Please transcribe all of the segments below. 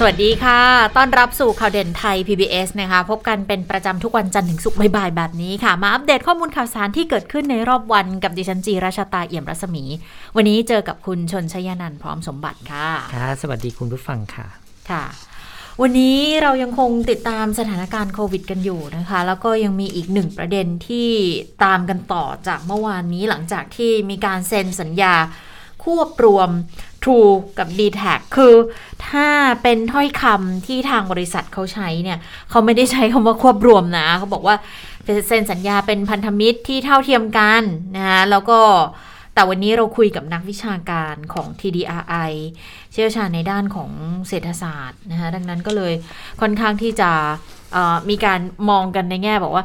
สวัสดีค่ะ ต้อนรับสู่ข่าวเด่นไทย PBS นะคะ พบกันเป็นประจำทุกวันจันทร์ถึงศุกร์บ่ายๆแบบนี้ค่ะ มาอัปเดตข้อมูลข่าวสารที่เกิดขึ้นในรอบวันกับดิฉันจีราชาตาเอี่ยมรัศมี วันนี้เจอกับคุณชนชยานันท์พร้อมสมบัติค่ะ ค่ะ สวัสดีคุณผู้ฟังค่ะ ค่ะ วันนี้เรายังคงติดตามสถานการณ์โควิดกันอยู่นะคะ แล้วก็ยังมีอีกหนึ่งประเด็นที่ตามกันต่อจากเมื่อวานนี้หลังจากที่มีการเซ็นสัญญาควบรวม True กับ d t แทคือถ้าเป็นถ้อยคำที่ทางบริษัทเขาใช้เนี่ย เขาไม่ได้ใช้คำว่าควบรวมนะ เขาบอกว่าเซ็นสัญญาเป็นพันธมิตรที่เท่าเทียมกันนะคะแล้วก็แต่วันนี้เราคุยกับนักวิชาการของ TDRI เชี่ยวชาญในด้านของเศรษฐศาสตร์นะคะดังนั้นก็เลยค่อนข้างที่จะมีการมองกันในแง่บอกว่า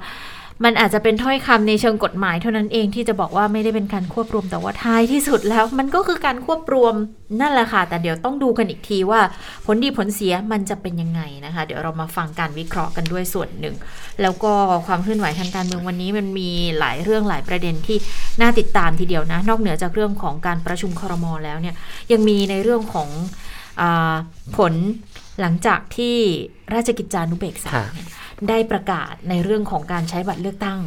มันอาจจะเป็นถ้อยคำในเชิงกฎหมายเท่านั้นเองที่จะบอกว่าไม่ได้เป็นการควบรวมแต่ว่าท้ายที่สุดแล้ว มันก็คือการควบรวมนั่นแหละค่ะ แต่เดี๋ยวต้องดูกันอีกทีว่า ผลดีผลเสียมันจะเป็นยังไงนะคะ เดี๋ยวเรามาฟังการวิเคราะห์กันด้วยส่วนหนึ่ง แล้วก็ความเคลื่อนไหวทางการเมืองวันนี้มันมีหลายเรื่องหลายประเด็นที่น่าติดตามทีเดียวนะ นอกเหนือจากเรื่องของการประชุมครมแล้วเนี่ยยังมีในเรื่องของอผลหลังจากที่ราชกิจจานุเบกษา ได้ประกาศในเรื่องของการใช้บัตรเลือกตั้ง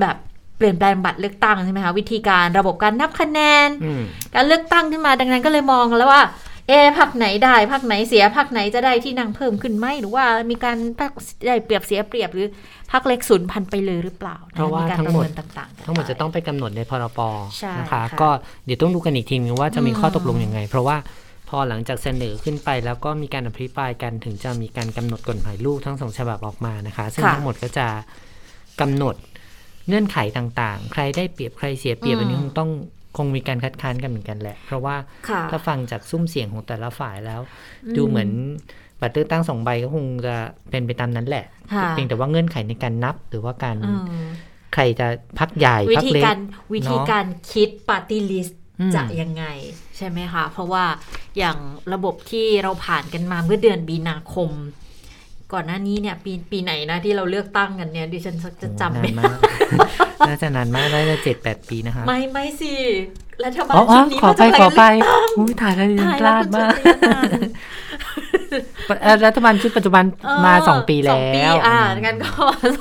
แบบเปลี่ยนแปลงบัตรเลือกตั้งใช่ไหมคะวิธีการระบบการนับคะแนน การเลือกตั้งขึ้นมาดังนั้นก็เลยมองแล้วว่า เอพักไหนได้พักไหนเสียพักไหนจะได้ที่นั่งเพิ่มขึ้นไหมหรือว่ามีการพักได้เปรียบเสียเปรียบหรือพักเล็กศูนย์พันไปเลยหรือเปล่าเพราะว่าทั้งหมดต่างๆ ทั้งหมดจะต้องไปกำหนดในพรปนะคะ ก็เดี๋ยวต้องดูกันอีกทีนึงว่าจะมีข้อตกลงยังไง เพราะว่าพ อหลังจากเสนอขึ้นไป แล้วก็มีการอภิปรายกันถึงจะมีการกำหนดกฎหมายลูกทั้งสองฉบับออกมานะคะ ซึ่งทั้งหมดก็จะกำหนดเงื่อนไขต่างๆ ใครได้เปรียบใครเสียเปรียบอันนี้คงต้องคงมีการคัดค้านกันเหมือนกันแหละ เพราะว่าถ้าฟังจากซุ้มเสียงของแต่ละฝ่ายแล้ว ดูเหมือนบัตรเลือกตั้งสองใบก็คงจะเป็นไปตามนั้นแหละเพียงแต่ว่าเงื่อนไขในการนับหรือว่าการใครจะพักใหญ่พักเล็กวิธีการคิดปาร์ตี้ลิสต์จะยังไง ใช่ไหมคะ เพราะว่าอย่างระบบที่เราผ่านกันมาเมื่อเดือนมีนาคม ก่อนหน้านี้เนี่ยปีปีไหนนะที่เราเลือกตั้งกันเนี่ยดิฉันจะจำไม่ได้น่าจะนานมากน่าจะเจ็ดแปดปีนะคะ ไม่ไม่สิรัฐบาลชุดนี้ขอไปขอไปอุ้ยถ่ายแล้วดิฉันพลาดมาก รัฐบาลชุดปัจจุบันมาสองปีแล้วสองปีอ่างั้นก็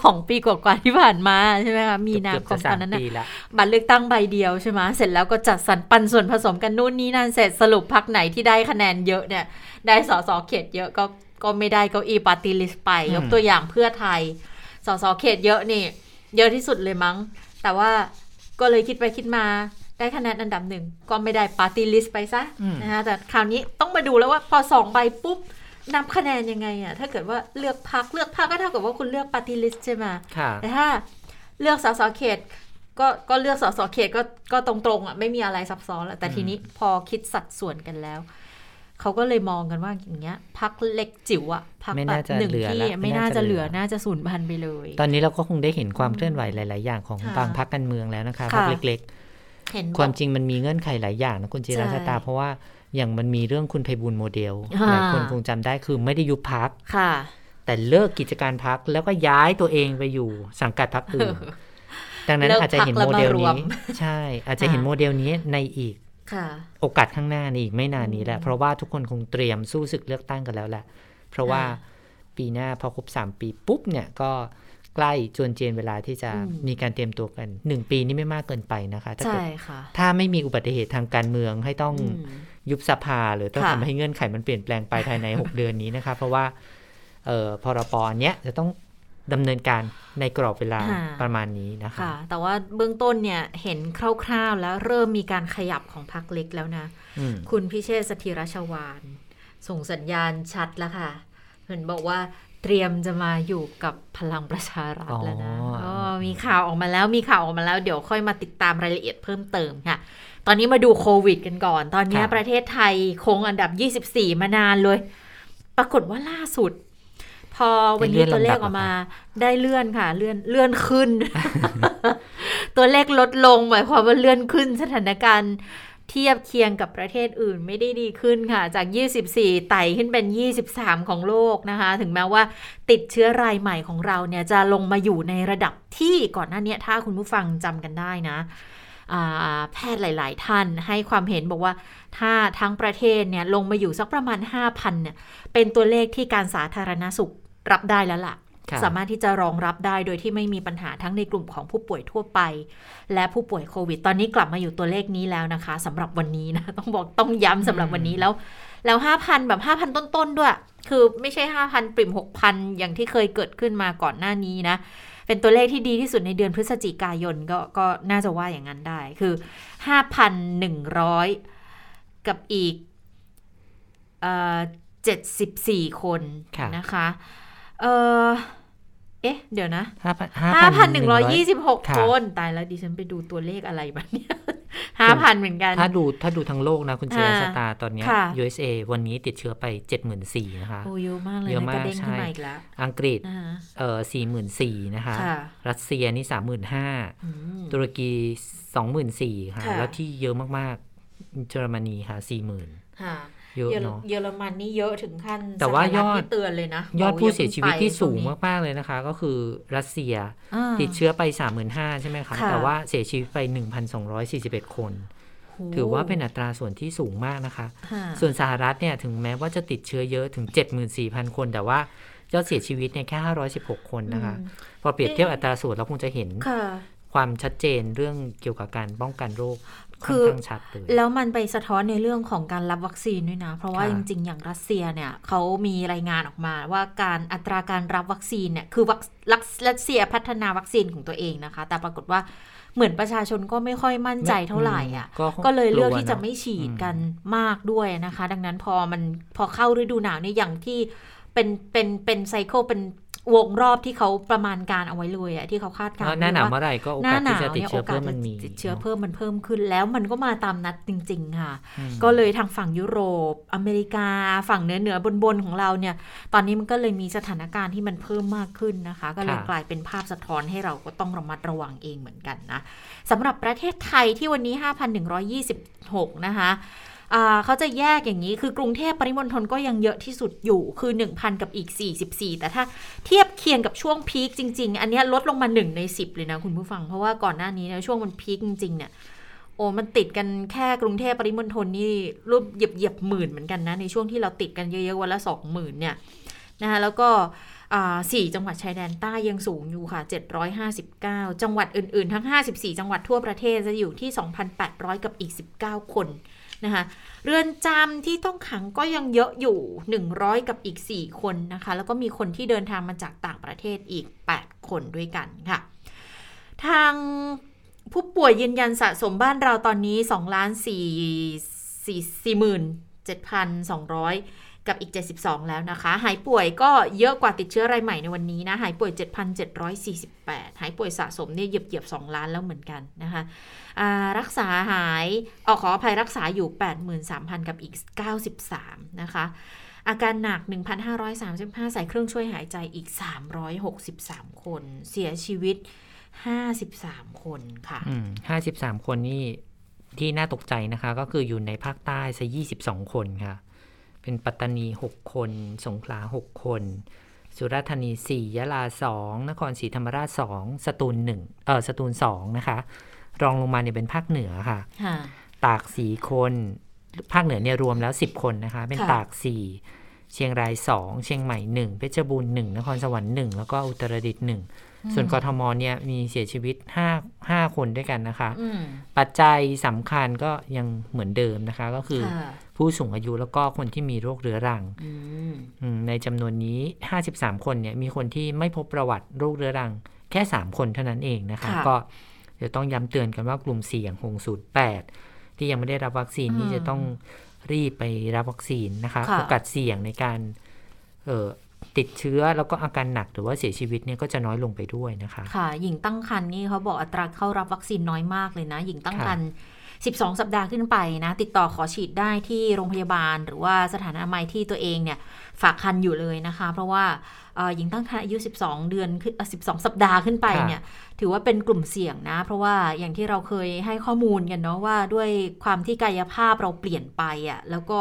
สองปีกว่าที่ผ่านมาใช่ไหมคะมีนาคมตอนนั้นนะบัตรเลือกตั้งใบเดียวใช่ไหมเสร็จแล้วก็จัดสรรปันส่วนผสมกันนู่นนี่นั่นเสร็จสรุปพักไหนที่ได้คะแนนเยอะเนี่ย ได้สสเขตเยอะก็ก็ไม่ได้เก้าอี้ปาร์ตี้ลิสต์ไป ยกตัวอย่างเพื่อไทยสสเขตเยอะนี่ เยอะที่สุดเลยมั้ง แต่ว่าก็เลยคิดไปคิดมาได้คะแนนอันดับหนึ่ง ก็ไม่ได้ปาร์ตี้ลิสต์ไปซะนะคะแต่คราวนี้ต้องมาดูแล้วว่าพอสองใบปุ๊บ นับคะแนนยังไงอะถ้าเกิดว่าเลือกพรรคเลือกพรรคก็เท่ากับว่าคุณเลือกปาร์ตี้ลิสต์ใช่ไหมแต่ถ้าเลือกสสเขตก็ก็เลือกสสเขตก็ก็ตรงๆอะไม่มีอะไรซับซ้อนแล้วแต่ทีนี้พอคิดสัดส่วนกันแล้ว เขาก็เลยมองกันว่าอย่างเงี้ยพรรคเล็กจิ๋วอะพรรคแบบหนึ่งที่ไม่น่าจะเหลือน่าจะสูญพันธุ์ไปเลย ตอนนี้เราก็คงได้เห็นความเคลื่อนไหวหลาย ๆ อย่างของบางพรรคการเมืองแล้วนะคะพรรคเล็ก ๆ ความจริงมันมีเงื่อนไขหลายอย่างนะคุณจิราชตาเพราะว่า อย่างมันมีเรื่องคุณไพบูลย์โมเดลหลายคนคงจำได้คือไม่ได้ยุบพรรคแต่เลิกกิจการพรรคแล้วก็ย้ายตัวเองไปอยู่สังกัดพรรคอื่นดังนั้นอาจจะเห็นโมเดลนี้ ใช่ อาจจะเห็นโมเดลนี้ในอีกโอกาสข้างหน้านี่อีกไม่นานนี้แหละ เพราะว่าทุกคนคงเตรียมสู้ศึกเลือกตั้งกันแล้วแหละ เพราะว่าปีหน้าพอครบสามปีปุ๊บเนี่ยก็ใกล้จวนเจนเวลาที่จะมีการเตรียมตัวกันหนึ่งปีนี่ไม่มากเกินไปนะคะถ้าเกิดถ้าไม่มีอุบัติเหตุทางการเมืองให้ต้อง ยุบสภาหรือต้องทำให้เงื่อนไขมันเปลี่ยนแปลงไปภายใน 6 เดือนนี้นะคะเพราะว่าเอ่อพรปเนี้ยจะต้องดำเนินการในกรอบเวลาประมาณนี้นะคะคะ แต่ว่าเบื้องต้นเนี่ยเห็นคร่าวๆ แล้วเริ่มมีการขยับของพรรคเล็กแล้วนะ คุณพิเชษสถิรชวานส่งสัญญาณชัดแล้วค่ะ เห็นบอกว่าเตรียมจะมาอยู่กับพลังประชารัฐแล้วนะมีข่าวออกมาแล้วมีข่าวออกมาแล้ว เดี๋ยวค่อยมาติดตามรายละเอียดเพิ่มเติมค่ะ ตอนนี้มาดูโควิดกันก่อน ตอนนี้ประเทศไทยคงอันดับ 24 มานานเลย ปรากฏว่าล่าสุด พอวันนี้ตัวเลขออกมา ได้เลื่อนค่ะ เลื่อนเลื่อนขึ้น ตัวเลขลดลงหมายความว่าเลื่อนขึ้นสถานการณ์เทียบเคียงกับประเทศอื่นไม่ได้ดีขึ้นค่ะ จาก 24 ไต่ขึ้นเป็น 23 ของโลกนะคะ ถึงแม้ว่าติดเชื้อรายใหม่ของเราเนี่ยจะลงมาอยู่ในระดับที่ก่อนหน้านี้ถ้าคุณผู้ฟังจำกันได้นะ แพทย์หลาย ๆ ท่านให้ความเห็นบอกว่าถ้าทั้งประเทศเนี่ยลงมาอยู่สักประมาณ 5,000เนี่ยเป็นตัวเลขที่การสาธารณสุขรับได้แล้วล่ะสามารถที่จะรองรับได้โดยที่ไม่มีปัญหาทั้งในกลุ่มของผู้ป่วยทั่วไป และผู้ป่วยโควิด ตอนนี้กลับมาอยู่ตัวเลขนี้แล้วนะคะสำหรับวันนี้นะ ต้องบอกต้องย้ำสำหรับวันนี้แล้ว แล้วห้าพันแบบห้าพันต้น ๆ ด้วย คือไม่ใช่ห้าพันปริ่มหกพันอย่างที่เคยเกิดขึ้นมาก่อนหน้านี้นะ เป็นตัวเลขที่ดีที่สุดในเดือนพฤศจิกายนก็ก็น่าจะว่าอย่างนั้นได้คือห้าพันหนึ่งร้อยกับอีกเจ็ดสิบสี่คนนะคะเออ เอ๊ะ เดี๋ยวนะห้าพันหนึ่งร้อยยี่สิบหกคนตายแล้วดิฉันไปดูตัวเลขอะไรบ้างเนี่ยห้าพันเหมือนกัน ถ้าดูถ้าดูทั้งโลกนะ คุณเจสตาตอนนี้ USA วันนี้ติดเชื้อไปเจ็ดหมื่นสี่นะคะ โอ้เยอะมากเลยเยอะมากใช่อังกฤษเออสี่หมื่นสี่นะคะ รัสเซียนี่สามหมื่นห้าตุรกีสองหมื่นสี่ค่ะ แล้วที่เยอะมากๆเยอรมนีค่ะสี่หมื่น เยอะเนาะเยอรมันนี่เยอะถึงขั้นแต่ว่ายอดเตือนเลยนะยอดผู้เสียชีวิตที่สูงมากๆเลยนะคะ ก็คือรัสเซียติดเชื้อไปสามหมื่นห้าใช่ไหมคะแต่ว่าเสียชีวิตไปหนึ่งพันสองร้อยสี่สิบเอ็ดคน ถือว่าเป็นอัตราส่วนที่สูงมากนะคะ ส่วนสหรัฐเนี่ยถึงแม้ว่าจะติดเชื้อเยอะถึงเจ็ดหมื่นสี่พันคน แต่ว่ายอดเสียชีวิตเนี่ยแค่ห้าร้อยสิบหกคนนะคะ พอเปรียบเทียบอัตราส่วนเราคงจะเห็นความชัดเจนเรื่องเกี่ยวกับการป้องกันโรค คือแล้วมันไปสะท้อนในเรื่องของการรับวัคซีนด้วยนะ เพราะว่าจริง ๆ อย่างรัสเซียเนี่ยเขามีรายงานออกมาว่าการอัตราการรับวัคซีนเนี่ยคือรัสเซียพัฒนาวัคซีนของตัวเองนะคะ แต่ปรากฏว่าเหมือนประชาชนก็ไม่ค่อยมั่นใจเท่าไหร่อะ ก็เลยเลือกที่จะไม่ฉีดกันมากด้วยนะคะ ดังนั้นพอมันพอเข้าฤดูหนาวนี่อย่างที่เป็นเป็นเป็นไซเคิลเป็น วงรอบที่เขาประมาณการเอาไว้เลยอะที่เขาคาดการณ์หน้าหนาวเมื่อไหร่ก็โอกาสที่จะติดเชื้อเพิ่มมันมีติดเชื้อเพิ่มมันเพิ่มขึ้น แล้วมันก็มาตามนัดจริง ๆ ค่ะ ก็เลยทางฝั่งยุโรป อเมริกาฝั่งเหนือเหนือบนบนของเราเนี่ย ตอนนี้มันก็เลยมีสถานการณ์ที่มันเพิ่มมากขึ้นนะคะ ก็เลยกลายเป็นภาพสะท้อนให้เราก็ต้องระมัดระวังเองเหมือนกันนะสำหรับประเทศไทยที่วันนี้ 5,126 นะคะ เขาจะแยกอย่างนี้คือกรุงเทพปริมณฑลก็ยังเยอะที่สุดอยู่คือ 1,000 กับอีก 44 แต่ถ้าเทียบเคียงกับช่วงพีคจริง ๆ อันนี้ลดลงมา 1 ใน 10 เลยนะคุณผู้ฟัง เพราะว่าก่อนหน้านี้นช่วงมันพีคจริง ๆ เนี่ยโอ้มันติดกันแค่กรุงเทพปริมณฑลนี่รูปเหยียบเหยียบหมื่นเหมือนกันนะ ในช่วงที่เราติดกันเยอะๆวันละสองหมื่นเนี่ยนะคะแล้วก็สี่จังหวัดชายแดนใต้ยังสูงอยู่ค่ะ 759 จังหวัดอื่นๆ ทั้ง 54 จังหวัดทั่วประเทศจะอยู่ที่ 2,800 กับอีก 19 คน นะคะเรือนจำที่ต้องขังก็ยังเยอะอยู่ 100 กับอีก 4 คนนะคะ แล้วก็มีคนที่เดินทางมาจากต่างประเทศอีก 8 คนด้วยกันค่ะ ทางผู้ป่วยยืนยันสะสมบ้านเราตอนนี้2ล้าน4 4 4 7 2 0 0 กับอีก 72 แล้วนะคะ หายป่วยก็เยอะกว่าติดเชื้อรายใหม่ในวันนี้นะ หายป่วย 7,748 หายป่วยสะสมเนี่ยเหยียบเหยียบ2ล้านแล้วเหมือนกันนะคะรักษาหายออขออภัยรักษาอยู่ 83,000 กับอีก 93 นะคะอาการหนัก 1,535 ใส่เครื่องช่วยหายใจอีก 363 คน เสียชีวิต 53 คนค่ะอืม53คนนี่ที่น่าตกใจนะคะ ก็คืออยู่ในภาคใต้ซะ22 คนค่ะ เป็นปัตตานี 6 คน สงขลา 6 คน สุราษฎร์ธานี 4 ยะลา 2 นครศรีธรรมราช 2 สตูล1เออสตูล 2 นะคะ รองลงมาเนี่ยเป็นภาคเหนือค่ะ ตาก 4 คน ภาคเหนือเนี่ยรวมแล้ว 10 คนนะคะ เป็นตาก 4 เชียงราย 2 เชียงใหม่ 1 เพชรบูรณ์ 1 นครสวรรค์ 1 แล้วก็อุตรดิตถ์ 1ส่วนกทมเนี่ยมีเสียชีวิตห้าห้าคนด้วยกันนะคะ ปัจจัยสำคัญก็ยังเหมือนเดิมนะคะ ก็คือ ผู้สูงอายุแล้วก็คนที่มีโรคเรื้อรังในจำนวนนี้ 53 คนเนี่ยมีคนที่ไม่พบประวัติโรคเรื้อรัง แค่ 3 คนเท่านั้นเองนะคะก็จะต้องย้ำเตือนกันว่ากลุ่มเสี่ยงหงสูตร8ที่ยังไม่ได้รับวัคซีนนี่จะต้องรีบไปรับวัคซีนนะคะโอกาสเสี่ยงในการติดเชื้อแล้วก็อาการหนักหรือว่าเสียชีวิตเนี่ยก็จะน้อยลงไปด้วยนะคะ ค่ะ หญิงตั้งครรภ์นี่เขาบอกอัตราเข้ารับวัคซีนน้อยมากเลยนะ หญิงตั้งครรภ์ 12 สัปดาห์ขึ้นไปนะ ติดต่อขอฉีดได้ที่โรงพยาบาล หรือว่าสถานอนามัยที่ตัวเองเนี่ยฝากคันอยู่เลยนะคะ เพราะว่าหญิงตั้งครรภ์อายุ 12 เดือนขึ้น12 สัปดาห์ขึ้นไปเนี่ย ถือว่าเป็นกลุ่มเสี่ยงนะ เพราะว่าอย่างที่เราเคยให้ข้อมูลกันเนาะว่าด้วยความที่กายภาพเราเปลี่ยนไปอะ่ะ แล้วก็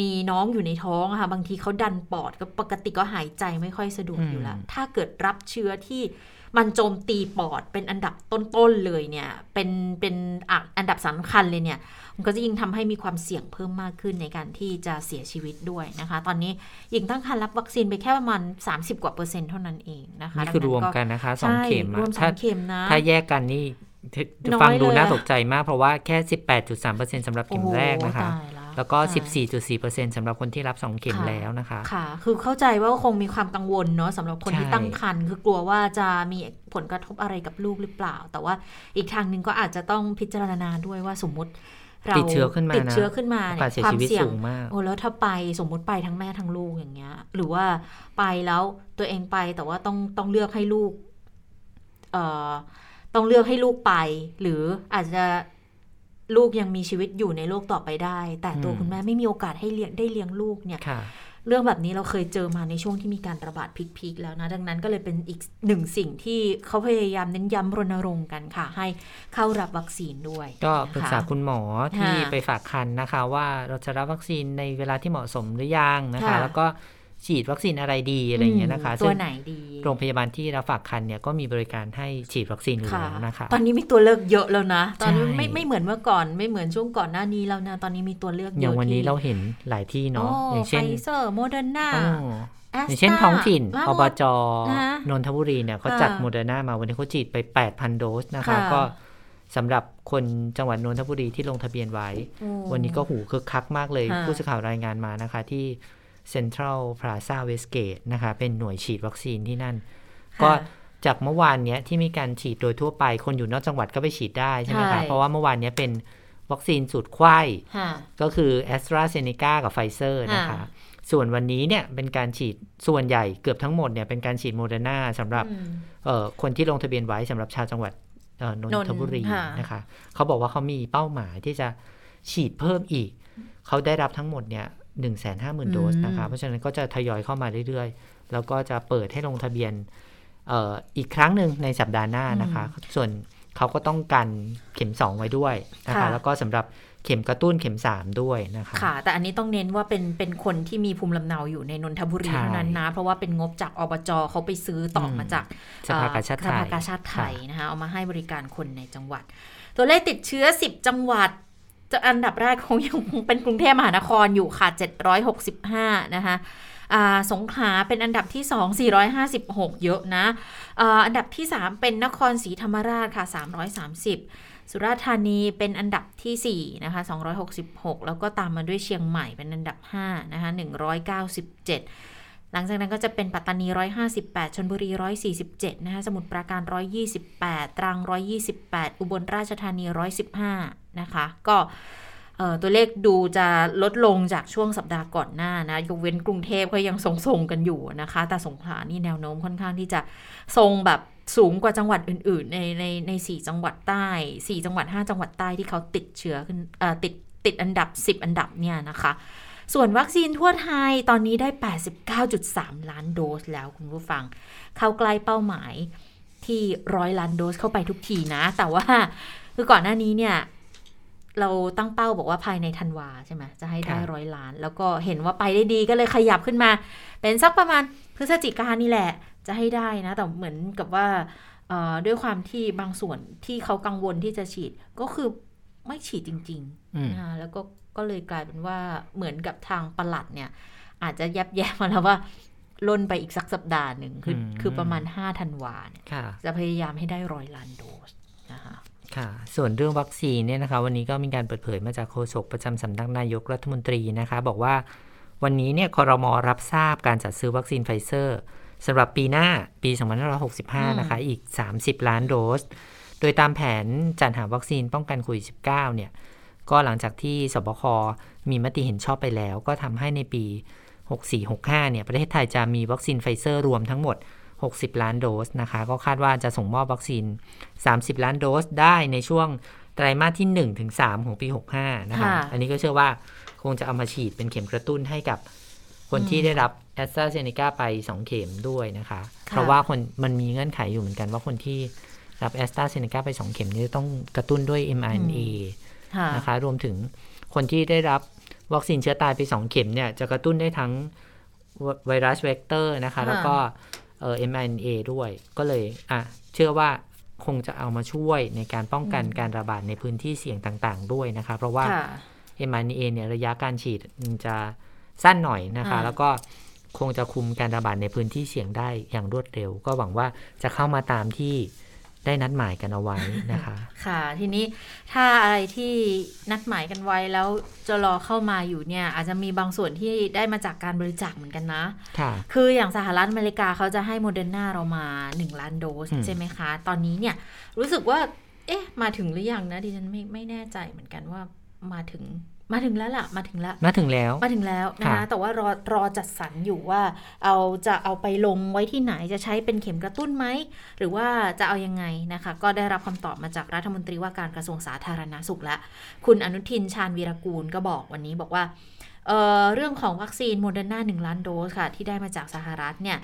มีน้องอยู่ในท้องค่ะ บางทีเขาดันปอดก็ปกติก็หายใจไม่ค่อยสะดวกอยู่แล้ว ถ้าเกิดรับเชื้อที่ มันโจมตีปอดเป็นอันดับต้นๆเลยเนี่ยเป็นเป็นอันดับสำคัญเลยเนี่ยมันก็จะยิ่งทำให้มีความเสี่ยงเพิ่มมากขึ้นในการที่จะเสียชีวิตด้วยนะคะ ตอนนี้หญิงตั้งครรภ์รับวัคซีนไปแค่ประมาณ 30 กว่าเปอร์เซ็นต์เท่านั้นเองนะคะนี่คือรวมกันนะคะสองเข็มรวมสองเข็มนะถ้าแยกกันนี่ฟังดูน่าตกใจมากเพราะว่าแค่ 18.3%สำหรับเข็มแรกนะคะ แล้วก็ 14.4%สำหรับคนที่รับ 2 เข็มแล้วนะคะค่ะ คือเข้าใจว่าคงมีความกังวลเนาะสำหรับคนที่ตั้งครรภ์คือกลัวว่าจะมีผลกระทบอะไรกับลูกหรือเปล่า แต่ว่าอีกทางหนึ่งก็อาจจะต้องพิจารณาด้วยว่าสมมติเราติดเชื้อขึ้นมาติดเชื้อขึ้นมาเนี่ยความเสี่ยงโอ้แล้วถ้าไปสมมุติไปทั้งแม่ทั้งลูกอย่างเงี้ย หรือว่าไปแล้วตัวเองไปแต่ว่าต้องต้องเลือกให้ลูก เอ่อต้องเลือกให้ลูกไป หรืออาจจะ ลูกยังมีชีวิตอยู่ในโลกต่อไปได้ แต่ตัวคุณแม่ไม่มีโอกาสให้เลี้ยงได้เลี้ยงลูกเนี่ยเรื่องแบบนี้เราเคยเจอมาในช่วงที่มีการระบาดพิกๆแล้วนะ ดังนั้นก็เลยเป็นอีกหนึ่งสิ่งที่เขาพยายามเน้นย้ำรณรงค์กันค่ะ ให้เข้ารับวัคซีนด้วย ก็ปรึกษาคุณหมอที่ไปฝากคันนะคะ ว่าเราจะรับวัคซีนในเวลาที่เหมาะสมหรือยังนะคะ แล้วก็ ฉีดวัคซีนอะไรดีอะไรเงี้ยนะคะตัวไหนดี โรงพยาบาลที่เราฝากคันเนี่ยก็มีบริการให้ฉีดวัคซีนอยู่แล้วนะคะ ตอนนี้มีตัวเลือกเยอะแล้วนะ ตอนนี้ไม่ไม่เหมือนเมื่อก่อนไม่เหมือนช่วงก่อนหน้านี้แล้วนะ ตอนนี้มีตัวเลือกเยอะอย่างวันนี้เราเห็นหลายที่เนาะอย่างเช่นไฟเซอร์โมเดอร์นาอย่างเช่นท้องถิ่น อบจนนทบุรีเนี่ยเขาจัดโมเดอร์นามาวันนี้เขาฉีดไป 8,000 โดสนะคะ ก็สำหรับคนจังหวัดนนทบุรีที่ลงทะเบียนไว้ วันนี้ก็โหคึกคักมากเลย ผู้สื่อข่าวรายงานมานะคะที่ เซ็นทรัลพลาซาเวสต์เกตนะคะเป็นหน่วยฉีดวัคซีนที่นั่น ก็จากเมื่อวานเนี้ยที่มีการฉีดโดยทั่วไป คนอยู่นอกจังหวัดก็ไปฉีดได้ใช่ไหมคะเพราะว่าเมื่อวานนี้เป็นวัคซีนสูตรไขว้ก็คือแอสตราเซเนกากับไฟเซอร์นะคะ ส่วนวันนี้เนี่ยเป็นการฉีดส่วนใหญ่เกือบทั้งหมดเนี่ยเป็นการฉีดโมเดอร์นาสำหรับคนที่ลงทะเบียนไว้สำหรับชาวจังหวัดนนทบุรีนะคะเขาบอกว่าเขามีเป้าหมายที่จะฉีดเพิ่มอีก เขาได้รับทั้งหมดเนี่ย 1 5 0 0 0 0 โดสนะคะเพราะฉะนั้นก็จะทยอยเข้ามาเรื่อยๆ แล้วก็จะเปิดให้ลงทะเบียนอออีกครั้งหนึ่งในสัปดาห์หน้านะคะ ส่วนเขาก็ต้องกันเข็ม 2 ไว้ด้วยนะคะ แล้วก็สำหรับเข็มกระตุ้นเข็ม 3 ด้วยนะคะ ค่ะ แต่อันนี้ต้องเน้นว่าเป็นเป็นคนที่มีภูมิลำเนาอยู่ในนนทบุรีเท่านั้นนะ เพราะว่าเป็นงบจากอบจเขาไปซื้อต่อมาจากสภากาชาติไทยสภากาชาติไทยนะคะเอามาให้บริการคนในจังหวัด ตัวเลขติดเชื้อ 10 จังหวัด จะอันดับแรกคงยังเป็นกรุงเทพมหานครอยู่ค่ะ 765 นะคะสงขลาเป็นอันดับที่ 2 456 เยอะนะอันดับที่ 3 เป็นนครศรีธรรมราชค่ะ 330 สุราษฎร์ธานีเป็นอันดับที่ 4 นะคะ 266 แล้วก็ตามมาด้วยเชียงใหม่เป็นอันดับ 5 นะคะ 197 หลังจากนั้นก็จะเป็นปัตตานี 158 ชนบุรี 147 นะคะ สมุทรปราการ 128 ตรัง 128 อุบลราชธานี 115 นะคะ ก็ตัวเลขดูจะลดลงจากช่วงสัปดาห์ก่อนหน้านะ ยกเว้นกรุงเทพก็ยังทรงๆกันอยู่นะคะ แต่สงขลานี่แนวโน้มค่อนข้างที่จะทรงแบบสูงกว่าจังหวัดอื่น ๆ ในในในสี่จังหวัดใต้ 4 จังหวัด 5 จังหวัดใต้ที่เขาติดเชื้อขึ้นติดติดอันดับ 10 อันดับเนี่ยนะคะ ส่วนวัคซีนทั่วไทยตอนนี้ได้ 89.3 ล้านโดสแล้วคุณผู้ฟัง เข้าใกล้เป้าหมายที่ร้อยล้านโดสเข้าไปทุกทีนะ แต่ว่าคือก่อนหน้านี้เนี่ยเราตั้งเป้าบอกว่าภายในธันวาใช่ไหมจะให้ได้ร้อยล้าน แล้วก็เห็นว่าไปได้ดีก็เลยขยับขึ้นมา เป็นสักประมาณพฤศจิกานี่แหละ จะให้ได้นะ แต่เหมือนกับว่าด้วยความที่บางส่วนที่เขากังวลที่จะฉีดก็คือไม่ฉีดจริงๆนะแล้วก็ ก็เลยกลายเป็นว่าเหมือนกับทางประหลัดเนี่ย อาจจะยับแย้มาแล้วว่าล่นไปอีกสักสัปดาห์หนึ่งคือคือประมาณห้าธันวาเนี่ยจะพยายามให้ได้ร้อยล้านโดสนะคะค่ะ ส่วนเรื่องวัคซีนเนี่ยนะคะ วันนี้ก็มีการเปิดเผยมาจากโฆษกประจำสำนักนายกรัฐมนตรีนะคะ บอกว่าวันนี้เนี่ยคอรมอรับทราบการจัดซื้อวัคซีนไฟเซอร์สำหรับปีหน้าปี2565 นะคะ อีก 30 ล้านโดส โดยตามแผนจัดหาวัคซีนป้องกันโควิด -19 เนี่ย ก็หลังจากที่สบคมีมติเห็นชอบไปแล้ว ก็ทำให้ในปี 6465 เนี่ย ประเทศไทยจะมีวัคซีนไฟเซอร์รวมทั้งหมด 60 ล้านโดสนะคะ ก็คาดว่าจะส่งมอบวัคซีน 30 ล้านโดสได้ในช่วงไตรมาสที่1ถึง3ของปี 65 นะคะ อันนี้ก็เชื่อว่าคงจะเอามาฉีดเป็นเข็มกระตุ้นให้กับคนที่ได้รับแอสตราเซเนกาไป 2 เข็มด้วยนะคะ เพราะว่าคนมันมีเงื่อนไขอยู่เหมือนกันว่าคนที่รับแอสตราเซเนกาไป 2 เข็มนี้ต้องกระตุ้นด้วย mRNA นะคะ รวมถึงคนที่ได้รับวัคซีนเชื้อตายไป 2 เข็มเนี่ยจะกระตุ้นได้ทั้ง virus vector นะคะ แล้วก็เอ่อ mRNA ด้วย ก็เลยอะเชื่อว่าคงจะเอามาช่วยในการป้องกันการระบาดในพื้นที่เสี่ยงต่างๆ ด้วยนะคะ เพราะว่า mRNA เนี่ยระยะการฉีดจะสั้นหน่อยนะคะ แล้วก็คงจะคุมการระบาดในพื้นที่เสี่ยงได้อย่างรวดเร็ว ก็หวังว่าจะเข้ามาตามที่ ได้นัดหมายกันเอาไว้นะคะ ค่ะ ทีนี้ถ้าอะไรที่นัดหมายกันไว้แล้วจะรอเข้ามาอยู่เนี่ย อาจจะมีบางส่วนที่ได้มาจากการบริจาคเหมือนกันนะ ค่ะ คืออย่างสหรัฐอเมริกาเขาจะให้โมเดอร์นาเรามา 1 ล้านโดสใช่ไหมคะ ตอนนี้เนี่ยรู้สึกว่า เอ๊ะ มาถึงหรือยังนะดิฉันไม่ไม่แน่ใจเหมือนกันว่ามาถึง มาถึงแล้วล่ะมาถึงแล้วมาถึงแล้วมาถึงแล้วนะคะแต่ว่ารอรอจัดสรรอยู่ว่า เอาจะเอาไปลงไว้ที่ไหนจะใช้เป็นเข็มกระตุ้นไหมหรือว่าจะเอายังไงนะคะ ก็ได้รับคำตอบมาจากรัฐมนตรีว่าการกระทรวงสาธารณาสุขแล้วคุณอนุทินชาญวีรกูลก็บอกวันนี้บอกว่าเเรื่องของวัคซีนโมเดอร์นาหนึ่งล้านโดสค่ะ ที่ได้มาจากสหรัฐเนี่ย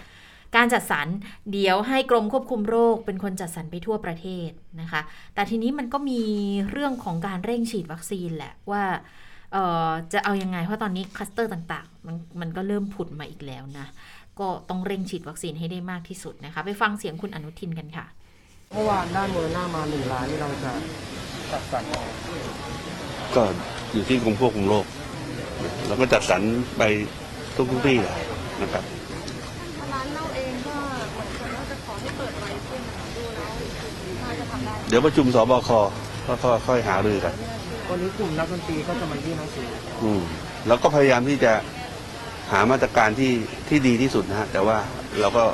การจัดสรรเดี๋ยวให้กรมควบคุมโรคเป็นคนจัดสรรไปทั่วประเทศนะคะ แต่ทีนี้มันก็มีเรื่องของการเร่งฉีดวัคซีนแหละว่าเอ่อ จะเอายังไง เพราะตอนนี้คลัสเตอร์ต่างๆ มันมันก็เริ่มผุดมาอีกแล้วนะ ก็ต้องเร่งฉีดวัคซีนให้ได้มากที่สุดนะคะ ไปฟังเสียงคุณอนุทินกันค่ะ เมื่อวานด้านเมอร์หน้ามาหนึ่งล้านนี่เราจะจัดสรรก็อยู่ที่กรมควบคุมโรคแล้วก็จัดสรรไปทุกทุกที่นะครับร้านเราเองก็เหมือนกันว่าจะขอให้เปิดไวขึ้นดูแล้วน่าจะทำได้เดี๋ยวประชุมสบคก็ค่อยหารือกัน วันนี้กลุ่มนักดนตรีก็จะมายื่นหนังสืออืมแล้วก็พยายามที่จะหามาตรการที่ที่ดีที่สุดนะฮะแต่ว่าเราก็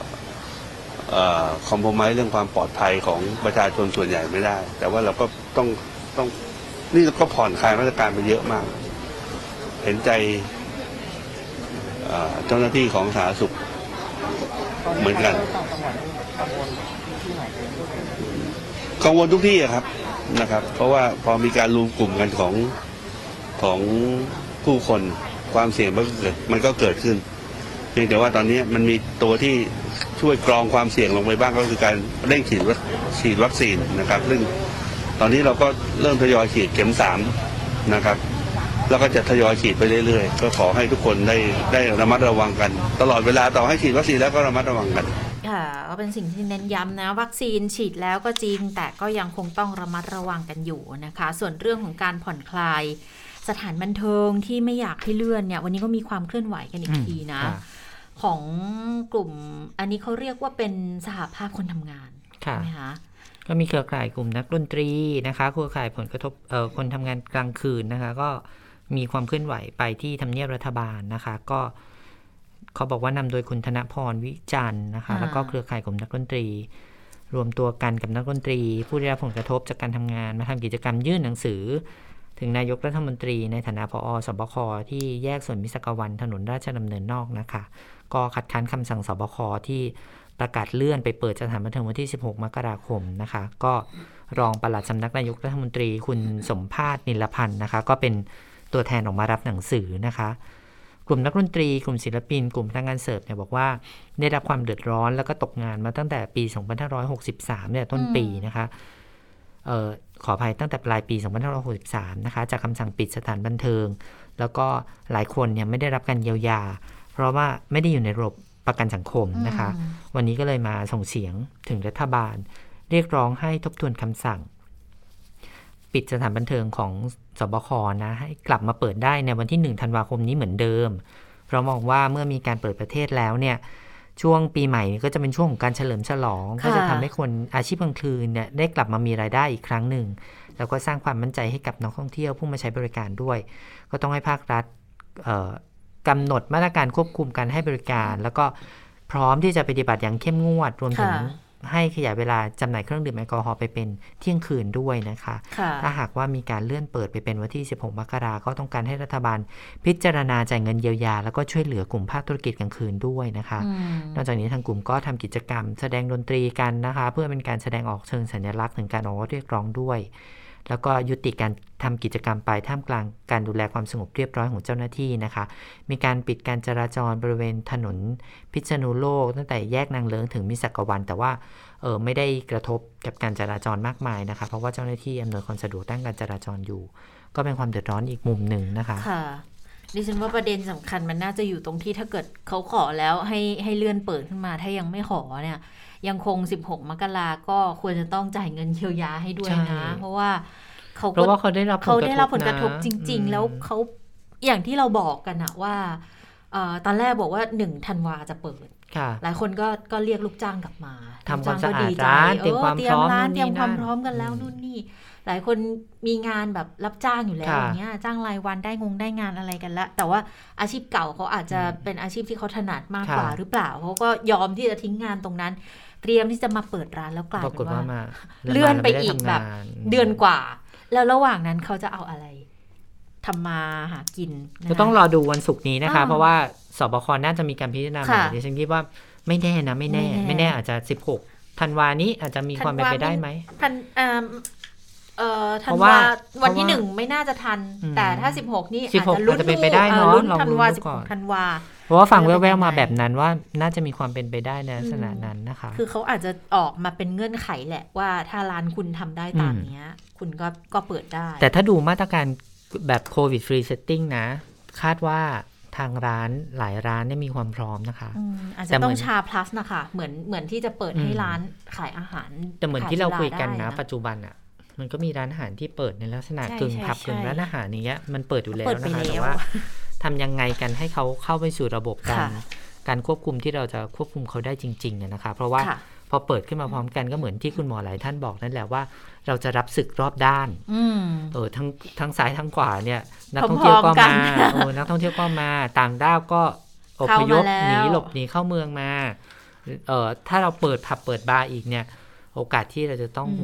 คอมโพมายเรื่องความปลอดภัยของประชาชนส่วนใหญ่ไม่ได้ แต่ว่าเราก็ต้องต้องนี่เราก็ผ่อนคลายมาตรการไปเยอะมาก เห็นใจเจ้าหน้าที่ของสาธารณสุขเหมือนกันกังวลทุกที่ครับ นะครับ เพราะว่าพอมีการรวมกลุ่มกันของของผู้คนความเสี่ยงมันก็เกิดมันก็เกิดขึ้น เพียงแต่ว่าตอนนี้มันมีตัวที่ช่วยกรองความเสี่ยงลงไปบ้างก็คือการเร่งฉีดฉีดวัคซีนนะครับ ซึ่งตอนนี้เราก็เริ่มทยอยฉีดเข็มสามนะครับแล้วก็จะทยอยฉีดไปเรื่อยๆ ก็ขอให้ทุกคนได้ได้ระมัดระวังกัน ตลอดเวลาต่อให้ฉีดวัคซีนแล้วก็ระมัดระวังกัน ค่ะก็เป็นสิ่งที่เน้นย้ำนะ วัคซีนฉีดแล้วก็จริง แต่ก็ยังคงต้องระมัดระวังกันอยู่นะคะ ส่วนเรื่องของการผ่อนคลาย สถานบันเทิงที่ไม่อยากให้เลื่อนเนี่ย วันนี้ก็มีความเคลื่อนไหวกันอีกทีนะ ของกลุ่มอันนี้เขาเรียกว่าเป็นสหภาพคนทำงานใช่ไหมคะก็มีเครือข่ายกลุ่มนักดนตรีนะคะ เครือข่ายผลกระทบเอ่อคนทำงานกลางคืนนะคะ ก็มีความเคลื่อนไหวไปที่ทำเนียบรัฐบาลนะคะ ก็ เขาบอกว่านำโดยคุณธนพรวิจันนะคะ แล้วก็เครือข่ายกลุ่มนักดนตรี รวมตัวกันกับนักดนตรี ผู้ได้รับผลกระทบจากการทำงานมาทำกิจกรรมยื่นหนังสือ ถึงนายกรัฐมนตรีในฐานะพอสบคที่แยกส่วนมิสกวันถนนราชดำเนินนอกนะคะ ก็คัดค้านคำสั่งสบคที่ประกาศเลื่อนไปเปิดสถานบันเทิงวันที่ 16 มกราคมนะคะ ก็รองปลัดสำนักนายกรัฐมนตรีคุณสมภาษณ์นิลพันธ์นะคะ ก็เป็นตัวแทนออกมารับหนังสือนะคะ กลุ่มนักดนตรี กลุ่มศิลปิน กลุ่มพนักงานเสิร์ฟเนี่ยบอกว่าได้รับความเดือดร้อนแล้วก็ตกงานมาตั้งแต่ปี 2563 เนี่ยต้นปีนะคะออขออภัยตั้งแต่ปลายปี 2563 นะคะ จากคำสั่งปิดสถานบันเทิง แล้วก็หลายคนเนี่ยไม่ได้รับการเยียวยา เพราะว่าไม่ได้อยู่ในระบบประกันสังคมนะคะ วันนี้ก็เลยมาส่งเสียงถึงรัฐบาล เรียกร้องให้ทบทวนคำสั่ง ปิดสถานบันเทิงของ สบคนะให้กลับมาเปิดได้ในวันที่ 1 ธันวาคมนี้เหมือนเดิม เพราะมองว่าเมื่อมีการเปิดประเทศแล้วเนี่ยช่วงปีใหม่ก็จะเป็นช่วงของการเฉลิมฉลอง ก็จะทำให้คนอาชีพกลางคืนเนี่ยได้กลับมามีรายได้อีกครั้งหนึ่ง แล้วก็สร้างความมั่นใจให้กับนักท่องเที่ยวผู้มาใช้บริการด้วย ก็ต้องให้ภาครัฐกำหนดมาตรการควบคุมการให้บริการ แล้วก็พร้อมที่จะปฏิบัติอย่างเข้มงวดรวมถึง ให้ขยายเวลาจำหน่ายเครื่องดื่มแอลกอฮอล์ไปเป็นเที่ยงคืนด้วยนะคะ ถ้าหากว่ามีการเลื่อนเปิดไปเป็นวันที่ 16 มกราก็ต้องการให้รัฐบาล พิจารณาจ่ายเงินเยียวยา แล้วก็ช่วยเหลือกลุ่มภาคธุรกิจกลางคืนด้วยนะคะ นอกจากนี้ทางกลุ่มก็ทำกิจกรรม แสดงดนตรีกันนะคะ เพื่อเป็นการแสดงออกเชิงสัญลักษณ์ถึงการออกเรียกร้องด้วย แล้วก็ยุติการทำกิจกรรมไปท่ามกลางการดูแลความสงบเรียบร้อยของเจ้าหน้าที่นะคะ มีการปิดการจราจรบริเวณถนนพิษณุโลก ตั้งแต่แยกนางเลิงถึงมิสักวัน แต่ว่าเออไม่ได้กระทบกับการจราจรมากมายนะคะ เพราะว่าเจ้าหน้าที่อำนวยความสะดวกด้านการจราจรอยู่ ก็เป็นความเดือดร้อนอีกมุมหนึ่งนะคะค่ะดิฉันว่าประเด็นสำคัญมันน่าจะอยู่ตรงที่ถ้าเกิดเขาขอแล้วให้ให้เลื่อนเปิดขึ้นมาถ้ายังไม่ขอเนี่ย ยังคง 16 มกราก็ควรจะต้องจ่ายเงินเยียวยาให้ด้วยนะ เพราะว่าเขาเพราะว่าเขาได้รับเขาได้รับผลกระทบจริง ๆ แล้วเขาอย่างที่เราบอกกันอะว่าตอนแรกบอกว่าหนึ่งธันวาจะเปิดหลายคนก็ก็เรียกลูกจ้างกลับมาทำความสะอาดร้านเตรียมความพร้อมเตรียมความพร้อมกันแล้วนู่นนี่ หลายคนมีงานแบบรับจ้างอยู่แล้วอย่างเงี้ยจ้างรายวันได้งงได้งานอะไรกันละแต่ว่าอาชีพเก่าเขาอาจจะเป็นอาชีพที่เขาถนัดมากกว่าหรือเปล่าเขาก็ยอมที่จะทิ้งงานตรงนั้น เตรียมที่จะมาเปิดร้านแล้วกลายเป็นว่าเลื่อนไปอีกแบบ เดือนกว่า แล้วระหว่างนั้นเขาจะเอาอะไรทำมาหากินก็ต้องรอดูวันศุกร์นี้นะคะ เพราะว่าสบคน่าจะมีการพิจารณาใหม่ดิฉันคิดว่าไม่แน่นะไม่แน่ ไม่แน่อาจจะสิบหกธันวานี้อาจจะมีความเป็นไปได้ไหมทันเอ่อธันวาวันที่หนึ่งไม่น่าจะทัน แต่ถ้าสิบหกนี่อาจจะลุ้นเป็นไปได้เนาะธันวาสิบหกธันวา เพราะว่าฟังแว่วๆมาแบบนั้นว่าน่าจะมีความเป็นไปได้ในลักษณะนั้นนะคะ คือเขาอาจจะออกมาเป็นเงื่อนไขแหละว่าถ้าร้านคุณทำได้ตามนี้คุณก็ก็เปิดได้ แต่ถ้าดูมาตรการแบบ COVID free setting นะ คาดว่าทางร้านหลายร้านเนี่ยมีความพร้อมนะคะอาจจะต้อง SHA Plus นะคะเหมือนเหมือนที่จะเปิดให้ร้านขายอาหารแต่เหมือนที่เราคุยกันนะ ปัจจุบันอะมันก็มีร้านอาหารที่เปิดในลักษณะกึ่งผับกึ่งร้านอาหารนี้มันเปิดอยู่แล้วนะคะแต่ว่า ทำยังไงกันให้เขาเข้าไปสู่ระบบการการควบคุมที่เราจะควบคุมเขาได้จริงๆนะคะ เพราะว่าพอเปิดขึ้นมาพร้อมกันก็เหมือนที่คุณหมอหลายท่านบอกนั่นแหละว่าเราจะรับศึกรอบด้านเออทั้งทั้งซ้ายทั้งขวาเนี่ย นักท่องเที่ยวก็มาโอ้นักท่องเที่ยวก็มาต่างด้าวก็อพยพหนีหลบหนีเข้าเมืองมาเออถ้าเราเปิดผับเปิดบาร์อีกเนี่ย โอกาสที่เราจะต้องโห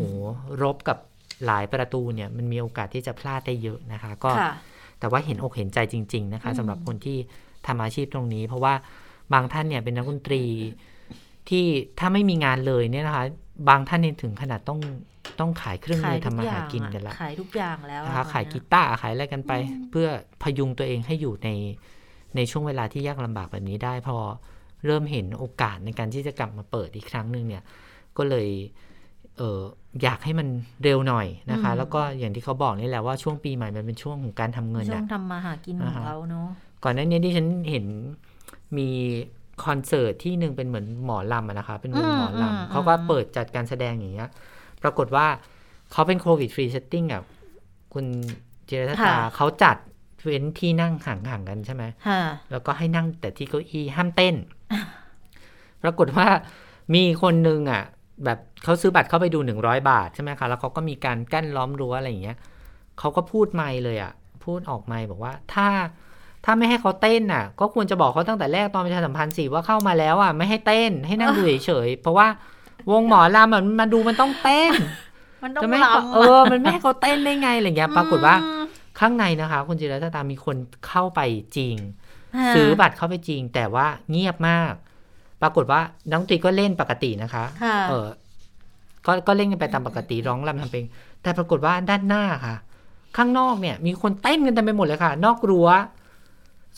รบกับหลายประตูเนี่ย มันมีโอกาสที่จะพลาดได้เยอะนะคะ ก็ แต่ว่าเห็นอกเห็นใจจริง ๆ นะคะสำหรับคนที่ทำอาชีพตรงนี้ เพราะว่าบางท่านเนี่ยเป็นนักดนตรีที่ถ้าไม่มีงานเลยเนี่ยนะคะ บางท่านเนี่ยถึงขนาดต้องต้องขายเครื่องมือทำมาหากินกันละขายทุกอย่างแล้วนะคะขายกีตาร์ขายอะไรกันไป เพื่อพยุงตัวเองให้อยู่ในในช่วงเวลาที่ยากลำบากแบบนี้ได้พอเริ่มเห็นโอกาสในการที่จะกลับมาเปิดอีกครั้งหนึ่งเนี่ย ก็เลย เอออยากให้มันเร็วหน่อยนะคะ แล้วก็อย่างที่เขาบอกนี่แหละว่าช่วงปีใหม่มันเป็นช่วงของการทำเงินช่วงทำมาหากินของเราเนาะก่อนหน้านี้ที่ฉันเห็นมีคอนเสิร์ตที่หนึ่งเป็นเหมือนหมอลำนะคะ เป็นวงหมอลำเขาก็เปิดจัดการแสดงอย่างเงี้ย ปรากฏว่าเขาเป็น COVID free setting อะคุณเจรตาเขาจัดเว้นที่นั่งห่างๆกันใช่ไหมแล้วก็ให้นั่งแต่ที่เก้าอี้ห้ามเต้น ปรากฏว่ามีคนนึงอะ แบบเขาซื้อบัตรเข้าไปดูหนึ่งร้อยบาทใช่ไหมคะ แล้วเขาก็มีการกั้นล้อมรั้วอะไรอย่างเงี้ยเขาก็พูดไม่เลยอะ่ะ พูดออกไม่บอกว่า ถ้าถ้าไม่ให้เขาเต้นอะ ก็ควรจะบอกเขาตั้งแต่แรกตอนประชาสัมพันธ์สิว่าเข้ามาแล้วอะไม่ให้เต้นให้นั่งดูเฉยๆเพราะว่าวงหมอลำมันมาดูมันต้องเต้น มันต้องไม่เออ มันไม่ให้เขาเต้นได้ไงอะไรเงี้ย ปรากฏว่าข้างในนะคะ คุณจิรัตามีคนเข้าไปจริง ซื้อบัตรเข้าไปจริง แต่ว่าเงียบมาก ปรากฏว่าน้องตีก็เล่นปกตินะคะเออก็ก็เล่นกันไปตามปกติร้องรำทำเพลงแต่ปรากฏว่าด้านหน้าค่ะ ข้างนอกเนี่ย มีคนเต้นกันเต็มไปหมดเลยค่ะ นอกรั้ว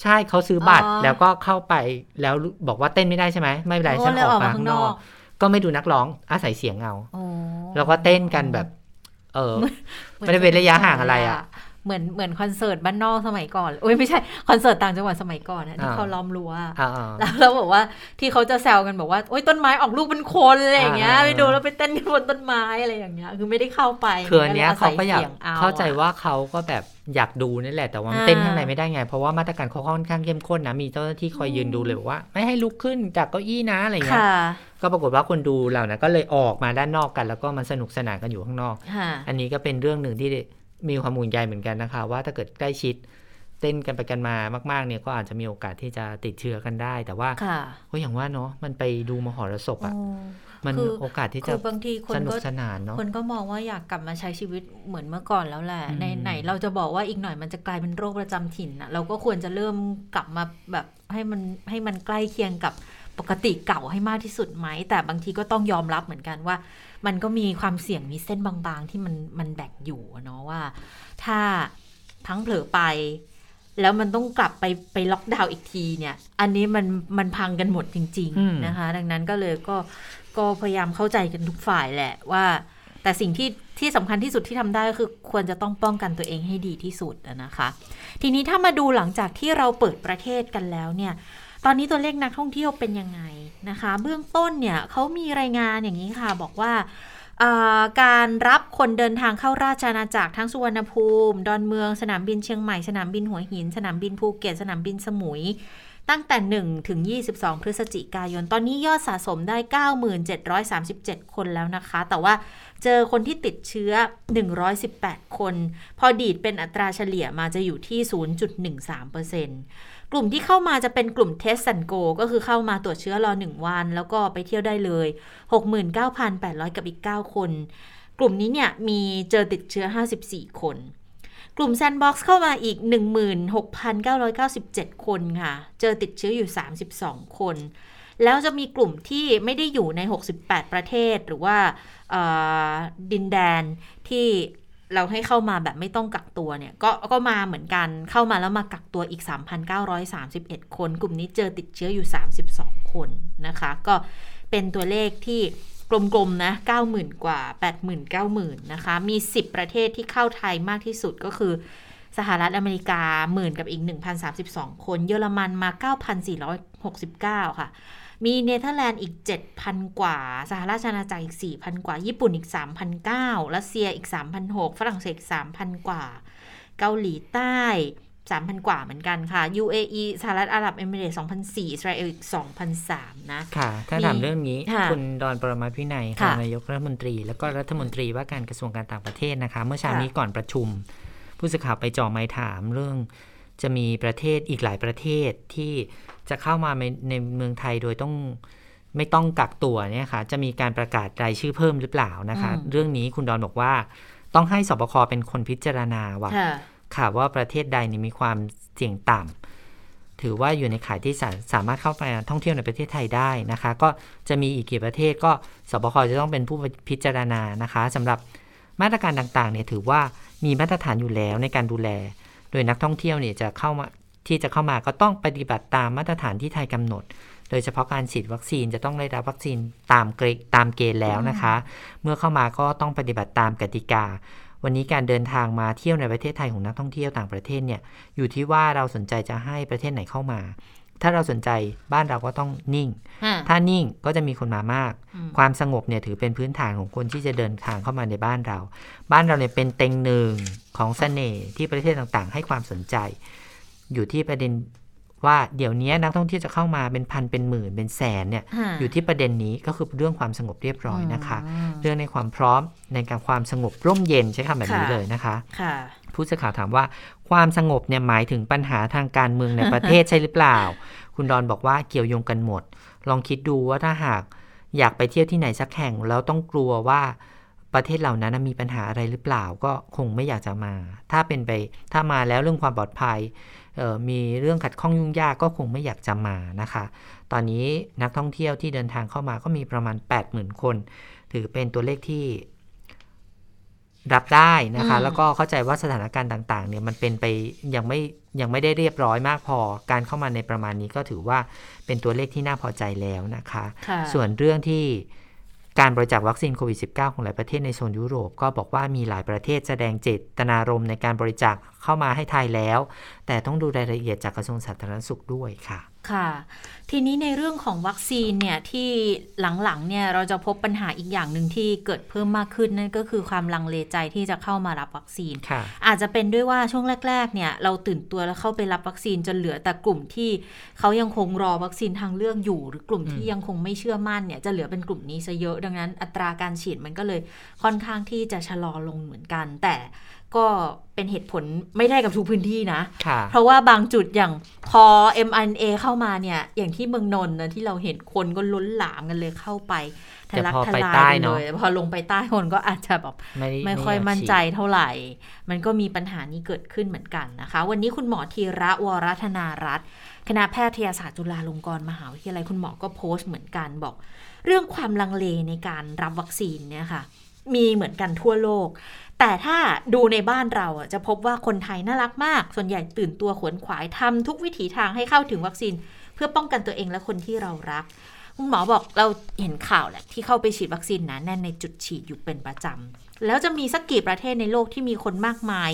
ใช่เขาซื้อบัตรแล้วก็เข้าไปแล้วบอกว่าเต้นไม่ได้ใช่ไหมไม่เป็นไรฉันออกมาข้างนอก ก็ไม่ดูนักร้องอาศัยเสียงเอาแล้วก็เต้นกันแบบ เออไม่ได้เป็นระยะห่างอะไรอะ เหมือนเหมือนคอนเสิร์ตบ้านนอกสมัยก่อนโอ้ยไม่ใช่คอนเสิร์ตต่างจังหวัดสมัยก่อนนะที่เขาล้อมรั้วแล้วเราบอกว่าที่เขาจะแซวกันบอกว่าโอ้ยต้นไม้ออกลูกเป็นคนอะไรอย่างเงี้ยไปดูแล้วไปเต้นกันบนต้นไม้อะไรอย่างเงี้ยคือไม่ได้เข้าไปคืออันเนี้ยเขาก็อยากเข้าใจว่าเขาก็แบบอยากดูนี่แหละแต่ว่าเต้นข้างในไม่ได้ไง เพราะว่ามาตรการเขาค่อนข้างเข้มข้นนะมีเจ้าหน้าที่คอยยืนดูเลยว่า ไม่ให้ลุกขึ้นจากเก้าอี้นะอะไรเงี้ยก็ปรากฏว่าคนดูเหล่านั้นก็เลยออกมาด้านนอกกัน แล้วก็มันสนุกสนานกันอยู่ข้างนอก อันนี้ก็เป็นเรื่องหนึ่งที่ มีความมุ่งใยเหมือนกันนะคะ ว่าถ้าเกิดใกล้ชิดเต้นกันไปกันมามาก ๆ เนี่ยก็อาจจะมีโอกาสที่จะติดเชื้อกันได้ แต่ว่าก็อย่างว่าเนาะมันไปดูมหรสพอะมันโอกาสที่จะบางทีคนก็สนานเนาะคนก็มองว่าอยากกลับมาใช้ชีวิตเหมือนเมื่อก่อนแล้วแหละในไหนเราจะบอกว่าอีกหน่อยมันจะกลายเป็นโรคประจำถิ่นอะเราก็ควรจะเริ่มกลับมาแบบให้มันให้มันใกล้เคียงกับปกติเก่าให้มากที่สุดไหม แต่บางทีก็ต้องยอมรับเหมือนกันว่า มันก็มีความเสี่ยงมีเส้นบางๆ ที่มันมันแบ่งอยู่เนาะว่า ถ้าทั้งเผลอไป แล้วมันต้องกลับไปไปล็อกดาวน์อีกทีเนี่ย อันนี้มันมันพังกันหมดจริง ๆ นะคะ ดังนั้นก็เลยก็ก็พยายามเข้าใจกันทุกฝ่ายแหละว่า แต่สิ่งที่ที่สำคัญที่สุดที่ทำได้ก็คือควรจะต้องป้องกันตัวเองให้ดีที่สุดนะคะ ทีนี้ถ้ามาดูหลังจากที่เราเปิดประเทศกันแล้วเนี่ย ตอนนี้ตัวเลขนักท่องเที่ยวเป็นยังไงนะคะ เบื้องต้นเนี่ยเขามีรายงานอย่างนี้ค่ะบอกว่าการรับคนเดินทางเข้าราชอาณาจักรทั้งสุวรรณภูมิ ดอนเมืองสนามบินเชียงใหม่ สนามบินหัวหิน สนามบินภูเก็ต สนามบินสมุย ตั้งแต่ 1 ถึง 22 พฤศจิกายน ตอนนี้ยอดสะสมได้ 9737 คนแล้วนะคะ แต่ว่าเจอคนที่ติดเชื้อ 118 คน พอคิดเป็นอัตราเฉลี่ยมาจะอยู่ที่ 0.13% กลุ่มที่เข้ามาจะเป็นกลุ่ม Test and Go ก็คือเข้ามาตรวจเชื้อรอ 1 วัน แล้วก็ไปเที่ยวได้เลย 69,800 กับอีก 9 คน กลุ่มนี้เนี่ยมีเจอติดเชื้อ 54 คน กลุ่ม Sandbox เข้ามาอีก 16,997 คนค่ะ เจอติดเชื้ออยู่ 32 คน แล้วจะมีกลุ่มที่ไม่ได้อยู่ใน 68 ประเทศหรือว่าดินแดนที่ เราให้เข้ามาแบบไม่ต้องกักตัวเนี่ยกก็มาเหมือนกันเข้ามาแล้วมากักตัวอีก 3,931 คน กลุ่มนี้เจอติดเชื้ออยู่ 32 คนนะคะ ก็เป็นตัวเลขที่กลมๆนะ 90,000 กว่า 80,000 90,000 นะคะ มี 10 ประเทศที่เข้าไทยมากที่สุดก็คือสหรัฐอเมริกาหมื่นกับอีก 1,032 คน เยอรมันมา 9,469 ค่ะ มีเนเธอร์แลนด์อีก 7,000 กว่า สหราชอาณาจักรอีก 4,000 กว่า ญี่ปุ่นอีก 3,009รัสเซียอีก 3,006ฝรั่งเศส3,000 กว่า เกาหลีใต้ 3,000 กว่าเหมือนกันค่ะ UAE สหรัฐอาหรับเอมิเรตส์2,004อิสราเอลอีก 2,003 นะ ค่ะ ถ้าถามเรื่องนี้คุณดอนปรมาพินัยค่ะนายกรัฐมนตรี แล้วก็รัฐมนตรีว่าการกระทรวงการต่างประเทศนะคะ เมื่อเช้านี้ก่อนประชุม ผู้สื่อข่าวไปจ่อไม้ถามเรื่อง จะมีประเทศอีกหลายประเทศที่จะเข้ามาในในเมืองไทยโดยต้องไม่ต้องกักตัวเนี่ยค่ะจะมีการประกาศรายชื่อเพิ่มหรือเปล่านะคะ เรื่องนี้คุณดอนบอกว่า ต้องให้สบคเป็นคนพิจารณาว่าค่ะว่าประเทศใดนี่มีความเสี่ยงต่ำถือว่าอยู่ในข่ายที่สาสามารถเข้าไปท่องเที่ยวในประเทศไทยได้นะคะ ก็จะมีอีกกี่ประเทศก็สบคจะต้องเป็นผู้พิจารณานะคะสำหรับมาตรการต่างๆเนี่ยถือว่ามีมาตรฐานอยู่แล้วในการดูแล โดยนักท่องเที่ยวเนี่ยจะเข้ามาที่จะเข้ามาก็ต้องปฏิบัติตามมาตรฐานที่ไทยกำหนด โดยเฉพาะการฉีดวัคซีนจะต้องได้รับวัคซีนตามเกตามเกณฑ์แล้วนะคะ เมื่อเข้ามาก็ต้องปฏิบัติตามกติกา วันนี้การเดินทางมาเที่ยวในประเทศไทยของนักท่องเที่ยวต่างประเทศเนี่ยอยู่ที่ว่าเราสนใจจะให้ประเทศไหนเข้ามา ถ้าเราสนใจบ้านเราก็ต้องนิ่ง ถ้านิ่งก็จะมีคนมามาก ความสงบเนี่ยถือเป็นพื้นฐานของคนที่จะเดินทางเข้ามาในบ้านเรา บ้านเราเนี่ยเป็นเต็งหนึ่งของสเสน่ห์ที่ประเทศต่างๆ ให้ความสนใจ อยู่ที่ประเด็นว่าเดี๋ยวนี้นักท่องเที่ยวจะเข้ามาเป็นพันเป็นหมื่นเป็นแสนเนี่ยอยู่ที่ประเด็นนี้ก็คือเรื่องความสงบเรียบร้อยนะคะ เรื่องในความพร้อมในการความสงบร่มเย็นใช้คำแบบนี้เลยนะคะ ผู้สื่อข่าวถามว่า ความสงบเนี่ยหมายถึงปัญหาทางการเมืองในประเทศใช่หรือเปล่า คุณดอนบอกว่าเกี่ยวโยงกันหมด ลองคิดดูว่าถ้าหากอยากไปเที่ยวที่ไหนสักแห่งแล้วต้องกลัวว่าประเทศเหล่านั้นมีปัญหาอะไรหรือเปล่าก็คงไม่อยากจะมา ถ้าเป็นไปถ้ามาแล้วเรื่องความปลอดภัยมีเรื่องขัดข้องยุ่งยากก็คงไม่อยากจะมานะคะ ตอนนี้นักท่องเที่ยวที่เดินทางเข้ามาก็มีประมาณ 80,000 คน ถือเป็นตัวเลขที่ รับได้นะคะ แล้วก็เข้าใจว่าสถานการณ์ต่างๆเนี่ยมันเป็นไปยังไม่ยังไม่ได้เรียบร้อยมากพอ การเข้ามาในประมาณนี้ก็ถือว่าเป็นตัวเลขที่น่าพอใจแล้วนะคะ ส่วนเรื่องที่การบริจาควัคซีนโควิด -19 ของหลายประเทศในโซนยุโรปก็บอกว่ามีหลายประเทศแสดงเจตนารมณ์ในการบริจาคเข้ามาให้ไทยแล้ว แต่ต้องดูรายละเอียดจากกระทรวงสาธารณสุขด้วยค่ะ ค่ะ ทีนี้ในเรื่องของวัคซีนเนี่ยที่หลังๆเนี่ยเราจะพบปัญหาอีกอย่างหนึ่งที่เกิดเพิ่มมากขึ้นนั่นก็คือความลังเลใจที่จะเข้ามารับวัคซีน อาจจะเป็นด้วยว่าช่วงแรก ๆ เนี่ยเราตื่นตัวแล้วเข้าไปรับวัคซีนจนเหลือแต่กลุ่มที่เขายังคงรอวัคซีนทางเลือกอยู่ หรือกลุ่มที่ยังคงไม่เชื่อมั่นเนี่ยจะเหลือเป็นกลุ่มนี้ซะเยอะดังนั้นอัตราการฉีดมันก็เลยค่อนข้างที่จะชะลอลงเหมือนกัน แต่ ก็เป็นเหตุผลไม่ได้กับทุกพื้นที่นะะเพราะว่าบางจุดอย่างพอ mRNA เข้ามาเนี่ย อย่างที่เมืองนนท์นะที่เราเห็นคนก็ล้นหลามกันเลยเข้าไปทะลักทลายเลยพอลงไปใต้คนก็อาจจะแบบไม่ไม่ค่อยมั่นใจเท่าไหร่ มันก็มีปัญหานี้เกิดขึ้นเหมือนกันนะคะ วันนี้คุณหมอธีระวรัธนารัตน์คณะแพทยศาสตร์จุฬาลงกรณ์มหาวิทยาลัยคุณหมอก็โพสต์เหมือนกันบอก เรื่องความลังเลในการรับวัคซีนเนี่ยค่ะ มีเหมือนกันทั่วโลก แต่ถ้าดูในบ้านเราจะพบว่าคนไทยน่ารักมาก ส่วนใหญ่ตื่นตัวขวนขวายทำทุกวิถีทางให้เข้าถึงวัคซีน เพื่อป้องกันตัวเองและคนที่เรารักคุณหมอบอกเราเห็นข่าวแหละที่เข้าไปฉีดวัคซีนนะแน่นในจุดฉีดอยู่เป็นประจำแล้วจะมีสักกี่ประเทศในโลกที่มีคนมากมาย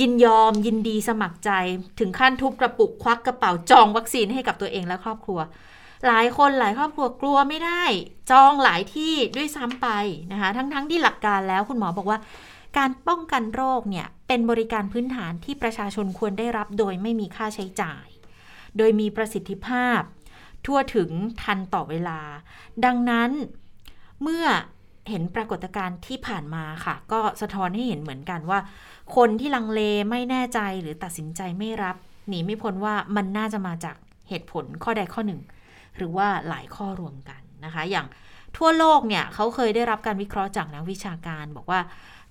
ยินยอมยินดีสมัครใจ ถึงขั้นทุบกระปุกควักกระเป๋าจองวัคซีนให้กับตัวเองและครอบครัว หลายคนหลายครอบครัวกลัวไม่ได้ จองหลายที่ด้วยซ้ำไปนะคะ ทั้งๆทที่หลักการแล้วคุณหมอบอกว่า การป้องกันโรคเนี่ยเป็นบริการพื้นฐานที่ประชาชนควรได้รับโดยไม่มีค่าใช้จ่าย โดยมีประสิทธิภาพ ทั่วถึงทันต่อเวลา ดังนั้นเมื่อเห็นปรากฏการณ์ที่ผ่านมาค่ะ ก็สะท้อนให้เห็นเหมือนกันว่า คนที่ลังเลไม่แน่ใจหรือตัดสินใจไม่รับ หนีไม่พ้นว่ามันน่าจะมาจากเหตุผลข้อใดข้อหนึ่ง หรือว่าหลายข้อรวมกันนะคะ อย่างทั่วโลกเนี่ยเขาเคยได้รับการวิเคราะห์จากนักวิชาการ บอกว่า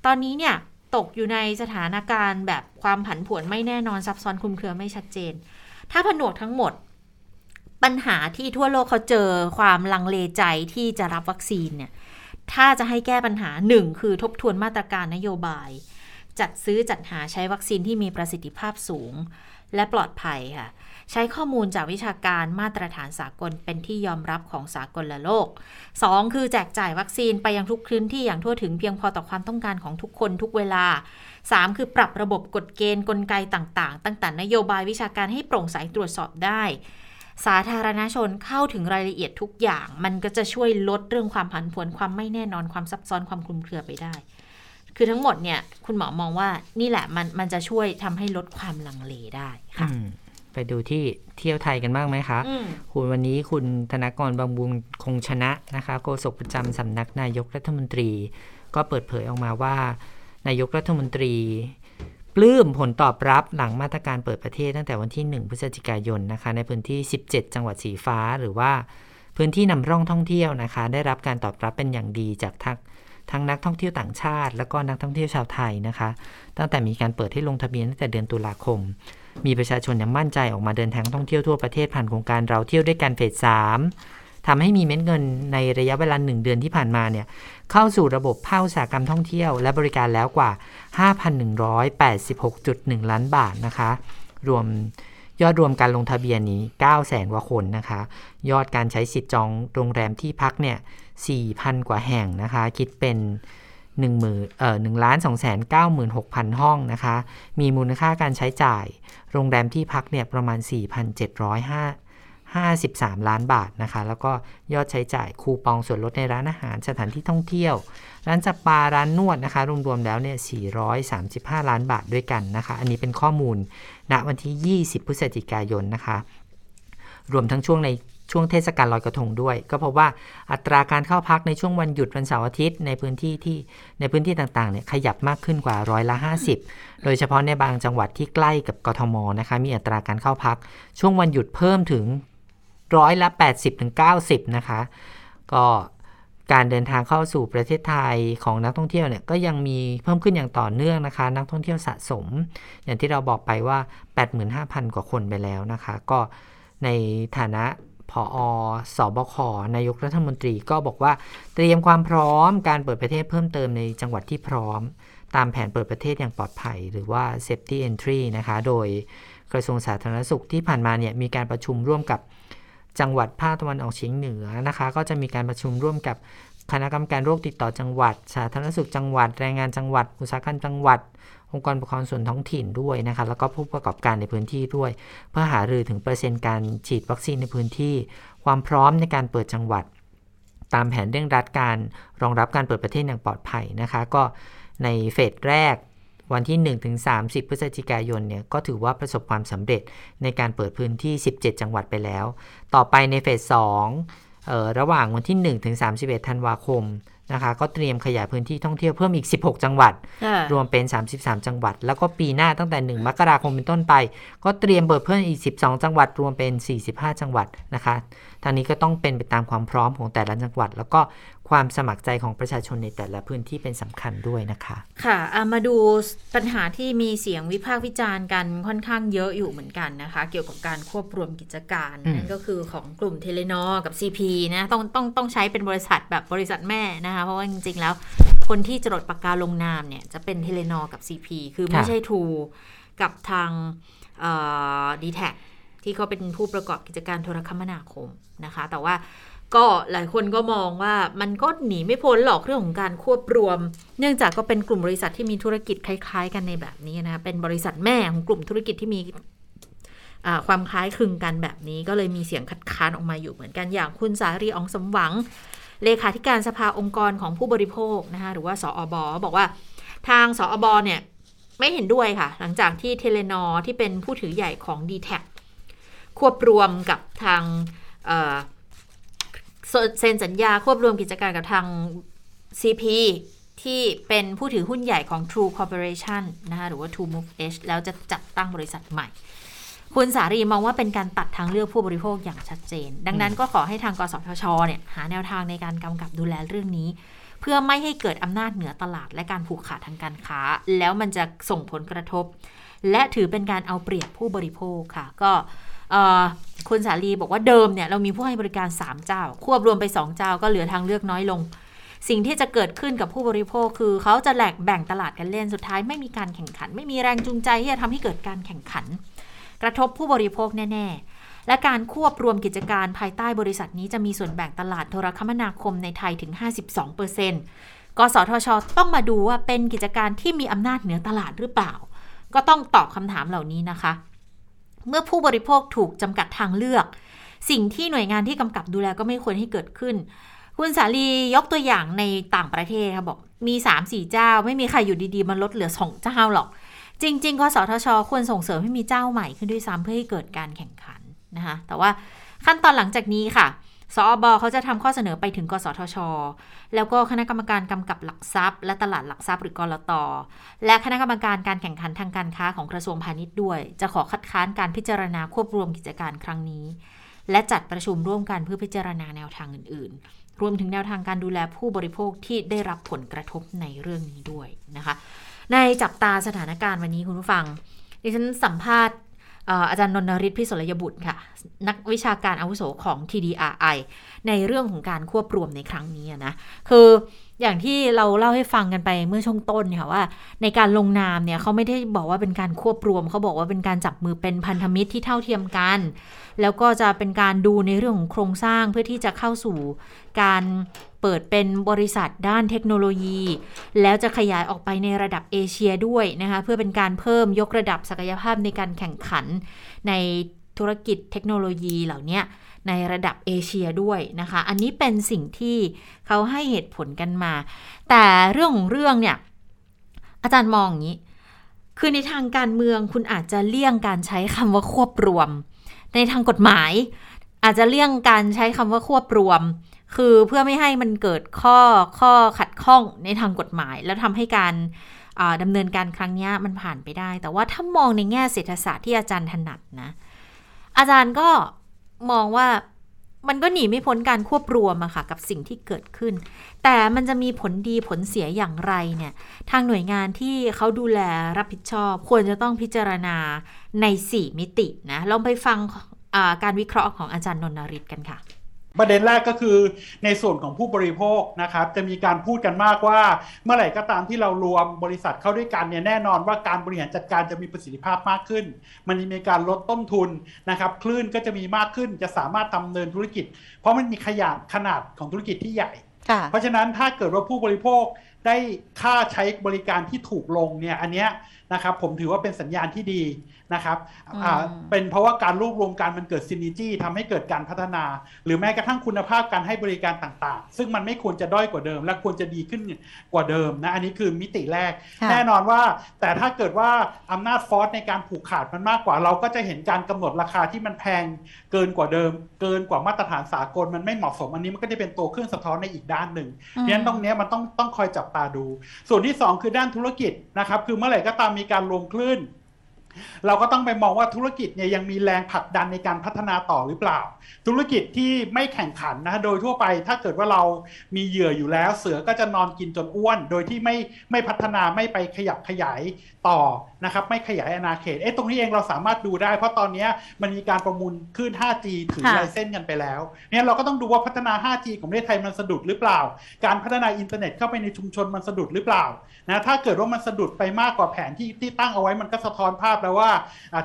ตอนนี้เนี่ยตกอยู่ในสถานการณ์แบบความผันผวนไม่แน่นอนซับซ้อนคุมเครือไม่ชัดเจน ถ้าผนวกทั้งหมด ปัญหาที่ทั่วโลกเขาเจอความลังเลใจที่จะรับวัคซีนเนี่ยถ้าจะให้แก้ปัญหาหนึ่งคือทบทวนมาตรการนโยบาย จัดซื้อจัดหาใช้วัคซีนที่มีประสิทธิภาพสูง และปลอดภัยค่ะ ใช้ข้อมูลจากวิชาการมาตรฐานสากลเป็นที่ยอมรับของสากลละโลก 2. คือแจกจ่ายวัคซีนไปยังทุกพื้นที่อย่างทั่วถึงเพียงพอต่อความต้องการของทุกคนทุกเวลา 3. คือปรับระบบกฎเกณฑ์กลไกต่างๆ ตั้งแต่นโยบายวิชาการให้โปร่งใสตรวจสอบได้ สาธารณชนเข้าถึงรายละเอียดทุกอย่าง มันก็จะช่วยลดเรื่องความผันผวนความไม่แน่นอนความซับซ้อนความคลุมเครือไปได้ คือทั้งหมดเนี่ยคุณหมอมองว่านี่แหละมันมันจะช่วยทำให้ลดความลังเลได้ค่ะ ไปดูที่เที่ยวไทยกันบ้างไหมคะ คุณวันนี้คุณธนกรบางบุญคงชนะนะคะโฆษกประจำสำนักนายกรัฐมนตรี ก็เปิดเผยออกมาว่า นายกรัฐมนตรีปลื้มผลตอบรับหลังมาตรการเปิดประเทศตั้งแต่วันที่ 1 พฤศจิกายนนะคะในพื้นที่ 17 จังหวัดสีฟ้าหรือว่าพื้นที่นำร่องท่องเที่ยวนะคะ ได้รับการตอบรับเป็นอย่างดีจากทักทั้งนักท่องเที่ยวต่างชาติ และก็นักท่องเที่ยวชาวไทยนะคะ ตั้งแต่มีการเปิดให้ลงทะเบียนตั้งแต่เดือนตุลาคม มีประชาชนยังมั่นใจออกมาเดินทางท่องเที่ยวทั่วประเทศผ่านโครงการเราเที่ยวด้วยกันเฟสสามทำให้มีเม็ดเงินในระยะเวลาหนึ่งเดือนที่ผ่านมาเนี่ยเข้าสู่ระบบภาคอุตสาหกรรมท่องเที่ยว และบริการแล้วกว่า 5,186.1 ล้านบาทนะคะ รวมยอดรวมการลงทะเบียนนี้ 9 0 0 0 0 0กว่าคนนะคะ ยอดการใช้สิทธิ์จองโรงแรมที่พักเนี่ย4,000 กว่าแห่งนะคะ คิดเป็น 1หมื่นเอ่อ1ล้าน2แสน96,000ห้องนะคะ มีมูลค่าการใช้จ่าย โรงแรมที่พักเนี่ยประมาณ 4,705 53 ล้านบาทนะคะ แล้วก็ยอดใช้จ่ายคูปองส่วนลดในร้านอาหารสถานที่ท่องเที่ยว ร้านจับปาร้านนวดนะคะ รวมๆแล้วเนี่ย435 ล้านบาทด้วยกันนะคะ อันนี้เป็นข้อมูลณวันที่ 20 พฤศจิกายนนะคะ รวมทั้งช่วงใน ช่วงเทศกาลลอยกระทงด้วย ก็พบว่าอัตราการเข้าพักในช่วงวันหยุดวันเสาร์อาทิตย์ในพื้นที่ที่ในพื้นที่ต่างๆเนี่ยขยับมากขึ้นกว่าร้อยละ 50 โดยเฉพาะในบางจังหวัดที่ใกล้กับกทมนะคะมีอัตราการเข้าพัก ช่วงวันหยุดเพิ่มถึงร้อยละ 80-90 นะคะ ก็การเดินทางเข้าสู่ประเทศไทยของนักท่องเที่ยวเนี่ยก็ยังมีเพิ่มขึ้นอย่างต่อเนื่องนะคะ นักท่องเที่ยวสะสม อย่างที่เราบอกไปว่า 85,000 กว่าคนไปแล้วนะคะ ก็ในฐานะ ผออสอบคนายกรัฐมนตรีก็บอกว่าเตรียมความพร้อมการเปิดประเทศเพิ่มเติมในจังหวัดที่พร้อม ตามแผนเปิดประเทศอย่างปลอดภัย หรือว่า safety entry นะคะ โดยกระทรวงสาธารณสุขที่ผ่านมาเนี่ยมีการประชุมร่วมกับจังหวัดภาคตะวันออกเฉียงเหนือนะคะ ก็จะมีการประชุมร่วมกับคณะกรรมการโรคติดต่อจังหวัด สาธารณสุขจังหวัด แรงงานจังหวัด อุตสาหกรรมจังหวัด องค์กรปกครองส่วนท้องถิ่นด้วยนะคะแล้วก็ผู้ประกอบการในพื้นที่ด้วย เพื่อหารือถึงเปอร์เซ็นต์การฉีดวัคซีนในพื้นที่ ความพร้อมในการเปิดจังหวัด ตามแผนเร่งรัดการรองรับการเปิดประเทศอย่างปลอดภัยนะคะ ก็ในเฟสแรกวันที่ 1 ถึง 30 พฤศจิกายนเนี่ยก็ถือว่าประสบความสำเร็จในการเปิดพื้นที่ 17 จังหวัดไปแล้ว ต่อไปในเฟส2ระหว่างวันที่ 1 ถึง 31 ธันวาคม นะคะ ก็เตรียมขยายพื้นที่ท่องเที่ยวเพิ่มอีก 16 จังหวัด รวมเป็น 33 จังหวัด แล้วก็ปีหน้าตั้งแต่ 1 มกราคมเป็นต้นไป ก็เตรียมเปิดเพิ่มอีก 12 จังหวัด รวมเป็น 45 จังหวัดนะคะทางนี้ก็ต้องเป็นไปตามความพร้อมของแต่ละจังหวัด แล้วก็ ความสมัครใจของประชาชนในแต่ละพื้นที่เป็นสำคัญด้วยนะคะ ค่ะมาดูปัญหาที่มีเสียงวิพากษ์วิจารณ์กันค่อนข้างเยอะอยู่เหมือนกันนะคะ เกี่ยวกับการควบรวมกิจการนั่นก็คือของกลุ่มเทเลนอกับ CP นะต้องต้องต้องใช้เป็นบริษัทแบบบริษัทแม่นะคะ เพราะว่าจริง ๆ แล้ว คนที่จดปากกาลงนามเนี่ยจะเป็นเทเลนอกับ CP คือไม่ใช่ทูกับทางดีแท็ที่เขาเป็นผู้ประกอบกิจการโทรคมนาคมนะคะ แต่ว่า ก็หลายคนก็มองว่ามันก็หนีไม่พ้นหรอกเรื่องของการควบรวม เนื่องจากก็เป็นกลุ่มบริษัทที่มีธุรกิจคล้าย ๆ กันในแบบนี้นะเป็นบริษัทแม่ของกลุ่มธุรกิจที่มีความคล้ายคลึงกันแบบนี้ก็เลยมีเสียงคัดค้านออกมาอยู่เหมือนกันอย่างคุณสารีอองสมหวัง เลขาธิการสภาองค์กรของผู้บริโภคนะคะหรือว่าสออบบอกว่า ทางสออบเนี่ยไม่เห็นด้วยค่ะ หลังจากที่เทเลนอที่เป็นผู้ถือใหญ่ของ d t แทควบรวมกับทาง เซ็นสัญญาควบรวมกิจการกับทาง CP ที่เป็นผู้ถือหุ้นใหญ่ของ True Corporation นะคะหรือว่า True Move H แล้วจะจัดตั้งบริษัทใหม่ คุณสารีมองว่าเป็นการตัดทางเลือกผู้บริโภคอย่างชัดเจน ดังนั้นก็ขอให้ทางกสทชเนี่ยหาแนวทางในการกำกับดูแลเรื่องนี้ เพื่อไม่ให้เกิดอำนาจเหนือตลาดและการผูกขาดทางการค้า แล้วมันจะส่งผลกระทบ และถือเป็นการเอาเปรียบผู้บริโภคค่ะ ก็ คุณสาลีบอกว่าเดิมเนี่ยเรามีผู้ให้บริการ 3 เจ้า ควบรวมไป 2 เจ้าก็เหลือทางเลือกน้อยลง สิ่งที่จะเกิดขึ้นกับผู้บริโภคคือเขาจะแหลกแบ่งตลาดกันเล่นสุดท้ายไม่มีการแข่งขัน ไม่มีแรงจูงใจที่จะทำให้เกิดการแข่งขัน กระทบผู้บริโภคแน่ ๆ และการควบรวมกิจการภายใต้บริษัทนี้จะมีส่วนแบ่งตลาดโทรคมนาคมในไทยถึง 52%กสทช ต้องมาดูว่าเป็นกิจการที่มีอำนาจเหนือตลาดหรือเปล่า ก็ต้องตอบคำถามเหล่านี้นะคะ เมื่อผู้บริโภคถูกจำกัดทางเลือก สิ่งที่หน่วยงานที่กำกับดูแลก็ไม่ควรให้เกิดขึ้น คุณสาลียกตัวอย่างในต่างประเทศค่ะบอกมี3ามสี่เจ้า ไม่มีใครอยู่ดีๆ มันลดเหลือสองเจ้าหรอก จริงๆกสทช ควรส่งเสริมให้มีเจ้าใหม่ขึ้นด้วยซ้ำเพื่อให้เกิดการแข่งขันนะคะแต่ว่าขั้นตอนหลังจากนี้ค่ะ สอบเขาจะทำข้อเสนอไปถึงกสทช แล้วก็คณะกรรมการกำกับหลักทรัพย์ และตลาดหลักทรัพย์หรือกรตและคณะกรรมการการแข่งขันทางการค้าของกระทรวงพาณิชย์ด้วย จะขอคัดค้านการพิจารณาควบรวมกิจการครั้งนี้ และจัดประชุมร่วมกันเพื่อพิจารณาแนวทางอื่นๆ รวมถึงแนวทางการดูแลผู้บริโภคที่ได้รับผลกระทบในเรื่องนี้ด้วยนะคะ ในจับตาสถานการณ์วันนี้คุณผู้ฟังดิฉันสัมภาษณ์ อาจารย์นนทริศพิศลยบุตรค่ะ นักวิชาการอาวุโสของ TDRI ในเรื่องของการควบรวมในครั้งนี้นะ คืออย่างที่เราเล่าให้ฟังกันไปเมื่อช่วงต้นเนี่ยว่า ในการลงนามเนี่ยเขาไม่ได้บอกว่าเป็นการควบรวมเขาบอกว่าเป็นการจับมือเป็นพันธมิตรที่เท่าเทียมกัน แล้วก็จะเป็นการดูในเรื่องของโครงสร้างเพื่อที่จะเข้าสู่การเปิดเป็นบริษัทด้านเทคโนโลยี แล้วจะขยายออกไปในระดับเอเชียด้วยนะคะเพื่อเป็นการเพิ่มยกระดับศักยภาพในการแข่งขันในธุรกิจเทคโนโลยีเหล่านี้ ในระดับเอเชียด้วยนะคะ อันนี้เป็นสิ่งที่เขาให้เหตุผลกันมา แต่เรื่องของเรื่องเนี่ย อาจารย์มองอย่างนี้ คือในทางการเมืองคุณอาจจะเลี่ยงการใช้คำว่าควบรวม ในทางกฎหมาย อาจจะเลี่ยงการใช้คำว่าควบรวม คือเพื่อไม่ให้มันเกิดข้อข้อขัดข้องในทางกฎหมาย แล้วทำให้การดำเนินการครั้งนี้มันผ่านไปได้ แต่ว่าถ้ามองในแง่เศรษฐศาสตร์ที่อาจารย์ถนัดนะ อาจารย์ก็ มองว่ามันก็หนีไม่พ้นการควบรวมอะค่ะกับสิ่งที่เกิดขึ้น แต่มันจะมีผลดีผลเสียอย่างไรเนี่ย ทางหน่วยงานที่เขาดูแลรับผิดชอบ ควรจะต้องพิจารณาใน 4 มิตินะ ลองไปฟังการวิเคราะห์ของอาจารย์นนทริศกันค่ะ ประเด็นแรกก็คือในส่วนของผู้บริโภคนะครับจะมีการพูดกันมากว่า เมื่อไหร่ก็ตามที่เรารวมบริษัทเข้าด้วยกันเนี่ยแน่นอนว่าการบริหารจัดการจะมีประสิทธิภาพมากขึ้น มันจะมีการลดต้นทุนนะครับคลื่นก็จะมีมากขึ้นจะสามารถทำเนินธุรกิจ เพราะมันมีขยาดขนาดของธุรกิจที่ใหญ่ เพราะฉะนั้นถ้าเกิดว่าผู้บริโภคได้ค่าใช้บริการที่ถูกลงเนี่ยอันเนี้ยนะครับผมถือว่าเป็นสัญญาณที่ดีนะครับเป็นเพราะว่าการรวบรวมกันมันเกิดซินิจี้ทำให้เกิดการพัฒนา หรือแม้กระทั่งคุณภาพการให้บริการต่างๆ ซึ่งมันไม่ควรจะด้อยกว่าเดิม และควรจะดีขึ้นกว่าเดิมนะอันนี้คือมิติแรก แน่นอนว่า แต่ถ้าเกิดว่าอำนาจฟอสในการผูกขาดมันมากกว่า เราก็จะเห็นการกำหนดราคาที่มันแพงเกินกว่าเดิม เกินกว่ามาตรฐานสากลมันไม่เหมาะสม อันนี้มันก็จะเป็นตัวเครื่องสะท้อนในอีกด้านหนึ่งเพราะฉะนั้นตรงนี้มันต้องต้องคอยจับตาดู ส่วนที่ 2 คือด้านธุรกิจนะครับคือเมื่อไหร่ก็ตามมีการรวมคลื่น เราก็ต้องไปมองว่าธุรกิจเนี่ยยังมีแรงผลักดันในการพัฒนาต่อหรือเปล่า ธุรกิจที่ไม่แข่งขันนะโดยทั่วไปถ้าเกิดว่าเรามีเหยื่ออยู่แล้ว เสือก็จะนอนกินจนอ้วน โดยที่ไม่ไม่พัฒนาไม่ไปขยับขยายต่อนะครับไม่ขยายอาณาเขตเอ๊ะตรงนี้เองเราสามารถดูได้ เพราะตอนนี้มันมีการประมูลคลื่น 5G ถือ license กันไปแล้วเนี่ยเราก็ต้องดูว่าพัฒนา 5G ของประเทศไทยมันสะดุดหรือเปล่า การพัฒนาอินเทอร์เน็ตเข้าไปในชุมชนมันสะดุดหรือเปล่านะถ้าเกิดว่ามันสะดุดไปมากกว่าแผนที่ที่ตั้งเอาไว้มันก็สะท้อนภาพแล้วว่า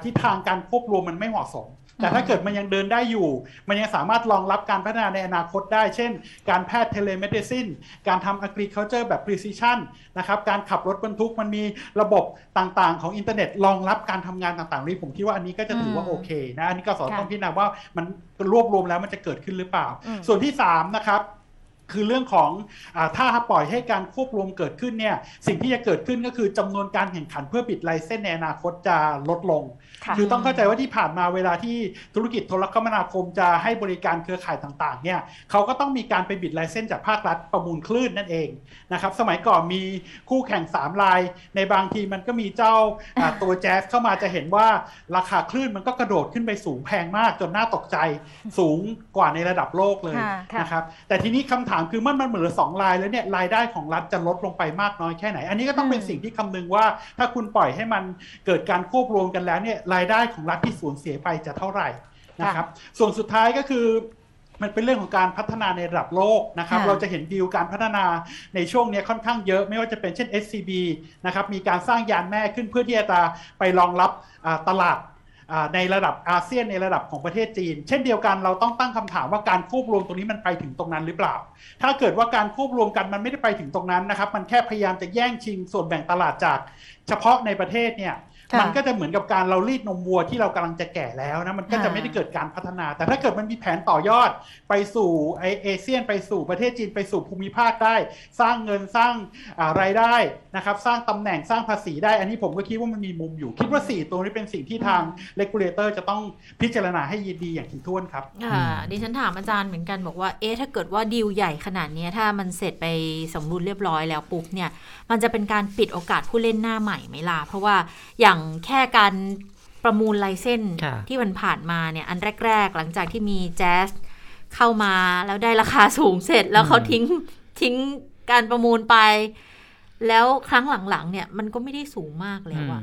ทิศทางการควบรวมมันไม่เหมาะสม แต่ถ้าเกิดมันยังเดินได้อยู่ มันยังสามารถรองรับการพัฒนาในอนาคตได้ เช่น การแพทย์ telemedicine การทำ agriculture แบบ precision นะครับ การขับรถบรรทุกมันมีระบบต่างๆ ของอินเทอร์เน็ตรองรับการทำงานต่างๆนี้ผมคิดว่าอันนี้ก็จะถือว่าโอเคนะ อันนี้ก็สอนต้องพิจารณาว่ามันรวบรวมแล้วมันจะเกิดขึ้นหรือเปล่า ส่วนที่3นะครับคือเรื่องของอถ้าปล่อยให้การควบรวมเกิดขึ้นเนี่ยสิ่งที่จะเกิดขึ้นก็คือจำนวนการแข่งขันเพื่อปิดไลเซนในอนาคตจะลดลง คือต้องเข้าใจว่าที่ผ่านมาเวลาที่ธุรกิจโทรคมนาคมจะให้บริการเครือข่ายต่างๆเนี่ยเขาก็ต้องมีการไปบิดไลเซนจากภาครัฐประมูลคลื่นนั่นเองนะครับสมัยก่อนมีคู่แข่ง3ราย ในบางทีมันก็มีเจ้าตัวแจ๊สเข้ามาจะเห็นว่าราคาคลื่นมันก็กระโดดขึ้นไปสูงแพงมากจนน่าตกใจสูงกว่าในระดับโลกเลยนะครับแต่ทีนี้คำถามามคือมันมันเหมือนสองลายแล้วเนี่ยรายได้ของรัฐจะลดลงไปมากน้อยแค่ไหน อันนี้ก็ต้องเป็นสิ่งที่คำนึงว่า ถ้าคุณปล่อยให้มันเกิดการควบรวมกันแล้วเนี่ยรายได้ของรัฐที่สูญเสียไปจะเท่าไหร่นะครับ ส่วนสุดท้ายก็คือมันเป็นเรื่องของการพัฒนาในระดับโลกนะครับ เราจะเห็นดีลการพัฒนาในช่วงนี้ค่อนข้างเยอะ ไม่ว่าจะเป็นเช่น SCB นะครับ มีการสร้างยานแม่ขึ้นเพื่อที่จะไปรองรับตลาดในระดับอาเซียนในระดับของประเทศจีน เช่นเดียวกันเราต้องตั้งคำถามว่าการควบรวมตรงนี้มันไปถึงตรงนั้นหรือเปล่า ถ้าเกิดว่าการควบรวมกันมันไม่ได้ไปถึงตรงนั้นนะครับ มันแค่พยายามจะแย่งชิงส่วนแบ่งตลาดจาก เฉพาะในประเทศเนี่ย มันก็จะเหมือนกับการเรารีดนมวัวที่เรากำลังจะแก่แล้วนะมันก็จะไม่ได้เกิดการพัฒนา แต่ถ้าเกิดมันมีแผนต่อยอดไปสู่ไอเอเชียนไปสู่ประเทศจีนไปสู่ภูมิภาคได้ สร้างเงินสร้างรายได้นะครับสร้างตำแหน่งสร้างภาษีได้ อันนี้ผมก็คิดว่ามันมีมุมอยู่ คิดว่า 4 ตัวนี้เป็นสิ่งที่ทาง regulator จะต้องพิจารณาให้ยินดีอย่างถี่ถ้วนครับค่ะดิฉันถามอาจารย์เหมือนกันบอกว่าเอ๊ะถ้าเกิดว่าดีลใหญ่ขนาดนี้ถ้ามันเสร็จไปสมบูรณ์เรียบร้อยแล้วปุ๊บเนี่ยมันจะเป็นการปิดโอกาสผู้เล่นหน้าใหม่ไหมล่ะเพราะว่าอย่างแค่การประมูลไลเส้นที่มันผ่านมาเนี่ย อันแรก ๆ หลังจากที่มีแจ๊สเข้ามาแล้วได้ราคาสูงเสร็จแล้วเขาทิ้งทิ้งการประมูลไป แล้วครั้งหลัง ๆ เนี่ย มันก็ไม่ได้สูงมากแล้วอะ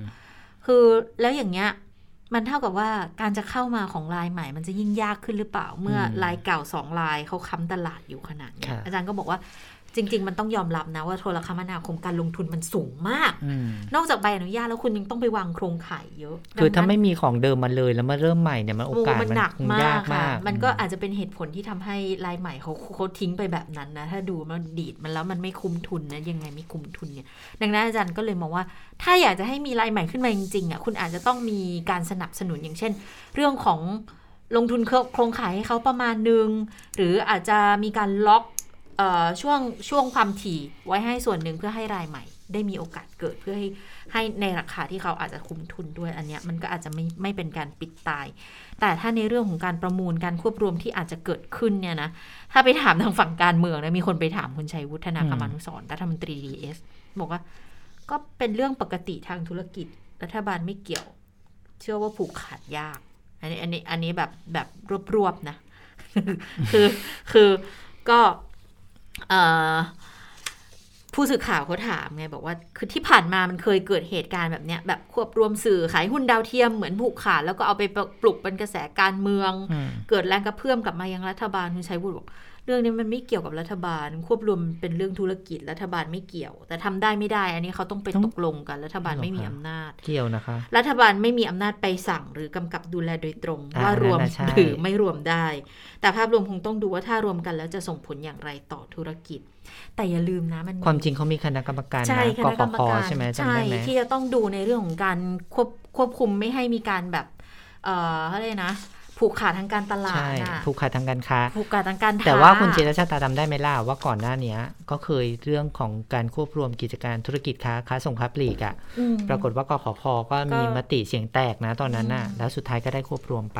คือแล้วอย่างเงี้ยมันเท่ากับว่าการจะเข้ามาของลายใหม่ มันจะยิ่งยากขึ้นหรือเปล่า เมื่อลายเก่าสองลายเขาค้ำตลาดอยู่ขนาดนี้อาจารย์ก็บอกว่า จริง ๆ มันต้องยอมรับนะว่าโทรคมนาคมการลงทุนมันสูงมากนอกจากใบอนุญาตแล้วคุณยังต้องไปวางโครงข่ายเยอะคือถ้าไม่มีของเดิมมาเลยแล้วมาเริ่มใหม่เนี่ยมันโอกาสมันหนักมากค่ะมันก็อาจจะเป็นเหตุผลที่ทำให้รายใหม่เขาเขาทิ้งไปแบบนั้นนะ ถ้าดูมันดีดมันแล้วมันไม่คุ้มทุนนะยังไงไม่คุ้มทุนเนี่ยดังนั้นอาจารย์ก็เลยมองว่า ถ้าอยากจะให้มีรายใหม่ขึ้นมาจริงๆอะคุณอาจจะต้องมีการสนับสนุนอย่างเช่น เรื่องของลงทุนโครงข่ายให้เขาประมาณนึงหรืออาจจะมีการล็อก ช่วงช่วงความถี่ไว้ให้ส่วนหนึ่งเพื่อให้รายใหม่ ได้มีโอกาสเกิดเพื่อให้ให้ในราคาที่เขาอาจจะคุ้มทุนด้วยอันนี้มันก็อาจจะไม่ไม่เป็นการปิดตาย แต่ถ้าในเรื่องของการประมูลการควบรวมที่อาจจะเกิดขึ้นเนี่ยนะถ้าไปถามทางฝั่งการเมืองนะมีคนไปถามคุณชัยวุฒนาคมานุสรรัฐมนตรีดีเอสบอกว่าก็เป็นเรื่องปกติทางธุรกิจ รัฐบาลไม่เกี่ยว เชื่อว่าผูกขาดยาก อันนี้อันนี้อันนี้แบบแบบรวบๆนะ คือคือก็ ผู้สื่อข่าวเขาถามไงบอกว่าคือที่ผ่านมามันเคยเกิดเหตุการณ์แบบเนี้ยแบบควบรวมสื่อขายหุ้นดาวเทียมเหมือนผูกขาดแล้วก็เอาไปปลุกเป็นกระแสการเมือง เกิดแรงกระเพื่อมกลับมายังรัฐบาลคุณชัยวุฒิบอก เรื่องนี้มันไม่เกี่ยวกับรัฐบาล ควบรวมเป็นเรื่องธุรกิจรัฐบาลไม่เกี่ยว แต่ทำได้ไม่ได้ อันนี้เขาต้องไปตกลงกันรัฐบาลไม่มีอำนาจ เกี่ยวนะคะ รัฐบาลไม่มีอำนาจไปสั่งหรือกำกับดูแลโดยตรงอ่าว่ารวมนั่นน่ะใช่หรือไม่รวมได้ แต่ภาพรวมคงต้องดูว่าถ้ารวมกันแล้วจะส่งผลอย่างไรต่อธุรกิจ แต่อย่าลืมนะมันความจริงเขามีคณะกรรมการใช่นะคกณะปกรรมพการใช่ไหมจำใช่ได้ไหมที่จะต้องดูในเรื่องของการควบควบคุมไม่ให้มีการแบบ เอ่อเขาเรียกนะ ผูกขาดทางการตลาดใช่น่ะผูกขาดทางการค้าผูกขาดทางการค้แต่ว่าคุณเจรชาตาจำได้ไหมล่ะว่าก่อนหน้าเนี้ยก็เคยเรื่องของการควบรวมกิจการธุรกิจค้าค้าส่งค้าปลีกอะ่ะอืมปรากฏว่ากขพก็มีก็มติเสียงแตกนะตอนนั้นน่ะอืมแล้วสุดท้ายก็ได้ควบรวมไป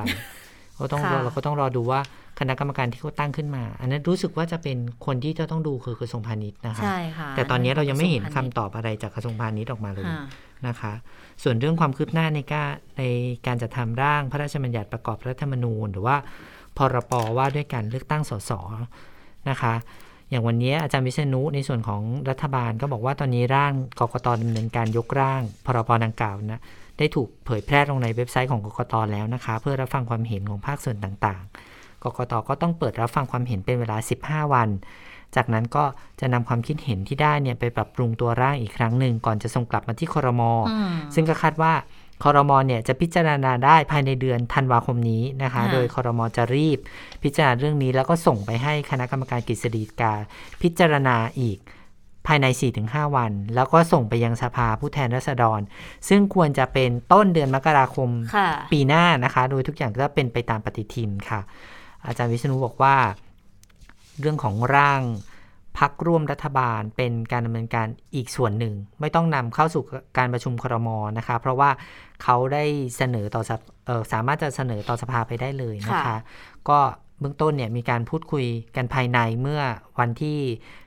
ก็ต้องค่ะรอเราก็ต้องรอดูว่าคณะกรรมการที่เขาตั้งขึ้นมา อันนั้นรู้สึกว่าจะเป็นคนที่จะต้องดูคือกระทรวงพาณิชย์นะคะใช่ค่ะแต่ตอนนี้เรายังไม่เห็นคำกระทรวงพาณิชย์ตอบอะไรจากกระทรวงพาณิชย์ออกมาเลยค่ะนะคะ ส่วนเรื่องความคืบหน้าในการในการจัดทำร่างพระราชบัญญัติประกอบรัฐธรรมนูญ หรือว่าพรปว่าด้วยการเลือกตั้งสสนะคะ อย่างวันนี้อาจารย์วิษณุในส่วนของรัฐบาลก็บอกว่าตอนนี้ร่างกกตดำเนินการยกร่าง พรบดังกล่าวนะ ได้ถูกเผยแพร่ลงในเว็บไซต์ของกกตแล้วนะคะ เพื่อรับฟังความเห็นของภาคส่วนต่างๆ กกตก็ต้องเปิดรับฟังความเห็นเป็นเวลา 15 วัน จากนั้นก็จะนำความคิดเห็นที่ได้เนี่ยไปปรับปรุงตัวร่างอีกครั้งหนึ่งก่อนจะส่งกลับมาที่ครมอืมซึ่งก็คาดว่าคอรมอเนี่ยจะพิจารณาได้ภายในเดือนธันวาคมนี้นะคะค่ะโดยคอรมอจะรีบ พิจารณาเรื่องนี้แล้วก็ส่งไปให้คณะกรรมการกฤษฎีกาพิจารณาอีก ภายใน 4-5 วัน แล้วก็ส่งไปยังสภาผู้แทนราษฎร ซึ่งควรจะเป็นต้นเดือนมกราคมค่ะปีหน้านะคะ โดยทุกอย่างก็เป็นไปตามปฏิทินค่ะ อาจารย์วิษณุบอกว่า เรื่องของร่างพักร่วมรัฐบาลเป็นการดำเนินการอีกส่วนหนึ่ง ไม่ต้องนำเข้าสู่การประชุมครมนะคะ เพราะว่าเขาได้เสนอต่อสภเอ่อสามารถจะเสนอต่อสภาไปได้เลยนะคะค่ะก็เบื้องต้นเนี่ยมีการพูดคุยกันภายในเมื่อวันที่เอ่อ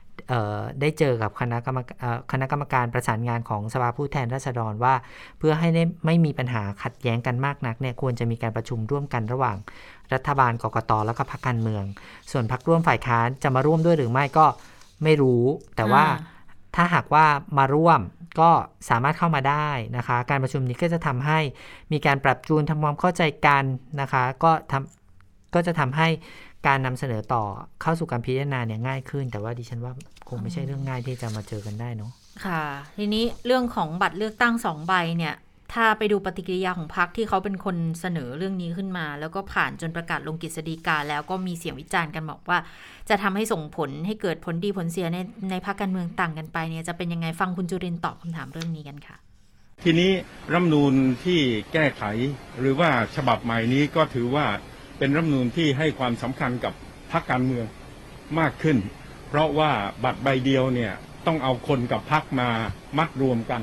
ได้เจอกับคณะกรรมเอ่อคณะกรรมการประสานงานของสภาผู้แทนราษฎรว่า เพื่อให้ได้ไม่มีปัญหาขัดแย้งกันมากนักเนี่ยควรจะมีการประชุมร่วมกันระหว่างรัฐบาลกกตแล้วก็พรรคการเมือง ส่วนพรรคร่วมฝ่ายค้านจะมาร่วมด้วยหรือไม่ก็ไม่รู้ แต่ว่าอ่าถ้าหากว่ามาร่วมก็สามารถเข้ามาได้นะคะ การประชุมนี้ก็จะทำให้มีการปรับจูนทำความเข้าใจกันนะคะ ก็ทำก็จะทำให้ การนำเสนอต่อเข้าสู่การพิจารณาเนี่ยง่ายขึ้น แต่ว่าดิฉันว่าคงไม่ใช่เรื่องง่ายที่จะมาเจอกันได้เนาะค่ะ ทีนี้เรื่องของบัตรเลือกตั้งสองใบเนี่ยถ้าไปดูปฏิกิริยาของพรรคที่เขาเป็นคนเสนอเรื่องนี้ขึ้นมา แล้วก็ผ่านจนประกาศลงกฤษฎีกาแล้วก็มีเสียงวิจารณ์กันบอกว่า จะทำให้ส่งผลให้เกิดผลดีผลเสียในในพรรคการเมืองต่างกันไปเนี่ยจะเป็นยังไงฟังคุณจุรินทร์ตอบคำถามเรื่องนี้กันค่ะ ทีนี้รัฐธรรมนูญที่แก้ไขหรือว่าฉบับใหม่นี้ก็ถือว่า เป็นรัฐมนูญที่ให้ความสำคัญกับพรรคการเมืองมากขึ้น เพราะว่าบัตรใบเดียวเนี่ยต้องเอาคนกับพรรคมามัดรวมกัน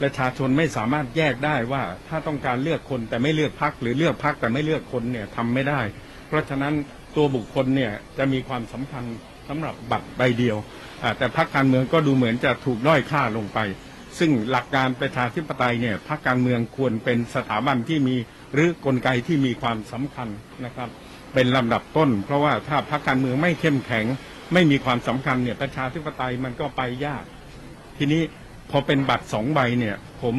ประชาชนไม่สามารถแยกได้ว่าถ้าต้องการเลือกคนแต่ไม่เลือกพรรคหรือเลือกพรรคแต่ไม่เลือกคนเนี่ยทำไม่ได้ เพราะฉะนั้นตัวบุคคลเนี่ยจะมีความสำคัญสำหรับบัตรใบเดียว แต่พรรคการเมืองก็ดูเหมือนจะถูกด้อยค่าลงไป ซึ่งหลักการประชาธิปไตยเนี่ยพรรคการเมืองควรเป็นสถาบันที่มี หรือกลไกที่มีความสำคัญนะครับ เป็นลำดับต้น เพราะว่าถ้าพรรคการเมืองไม่เข้มแข็ง ไม่มีความสำคัญเนี่ยประชาธิปไตยมันก็ไปยาก ทีนี้พอเป็นบัตรสองใบเนี่ยผม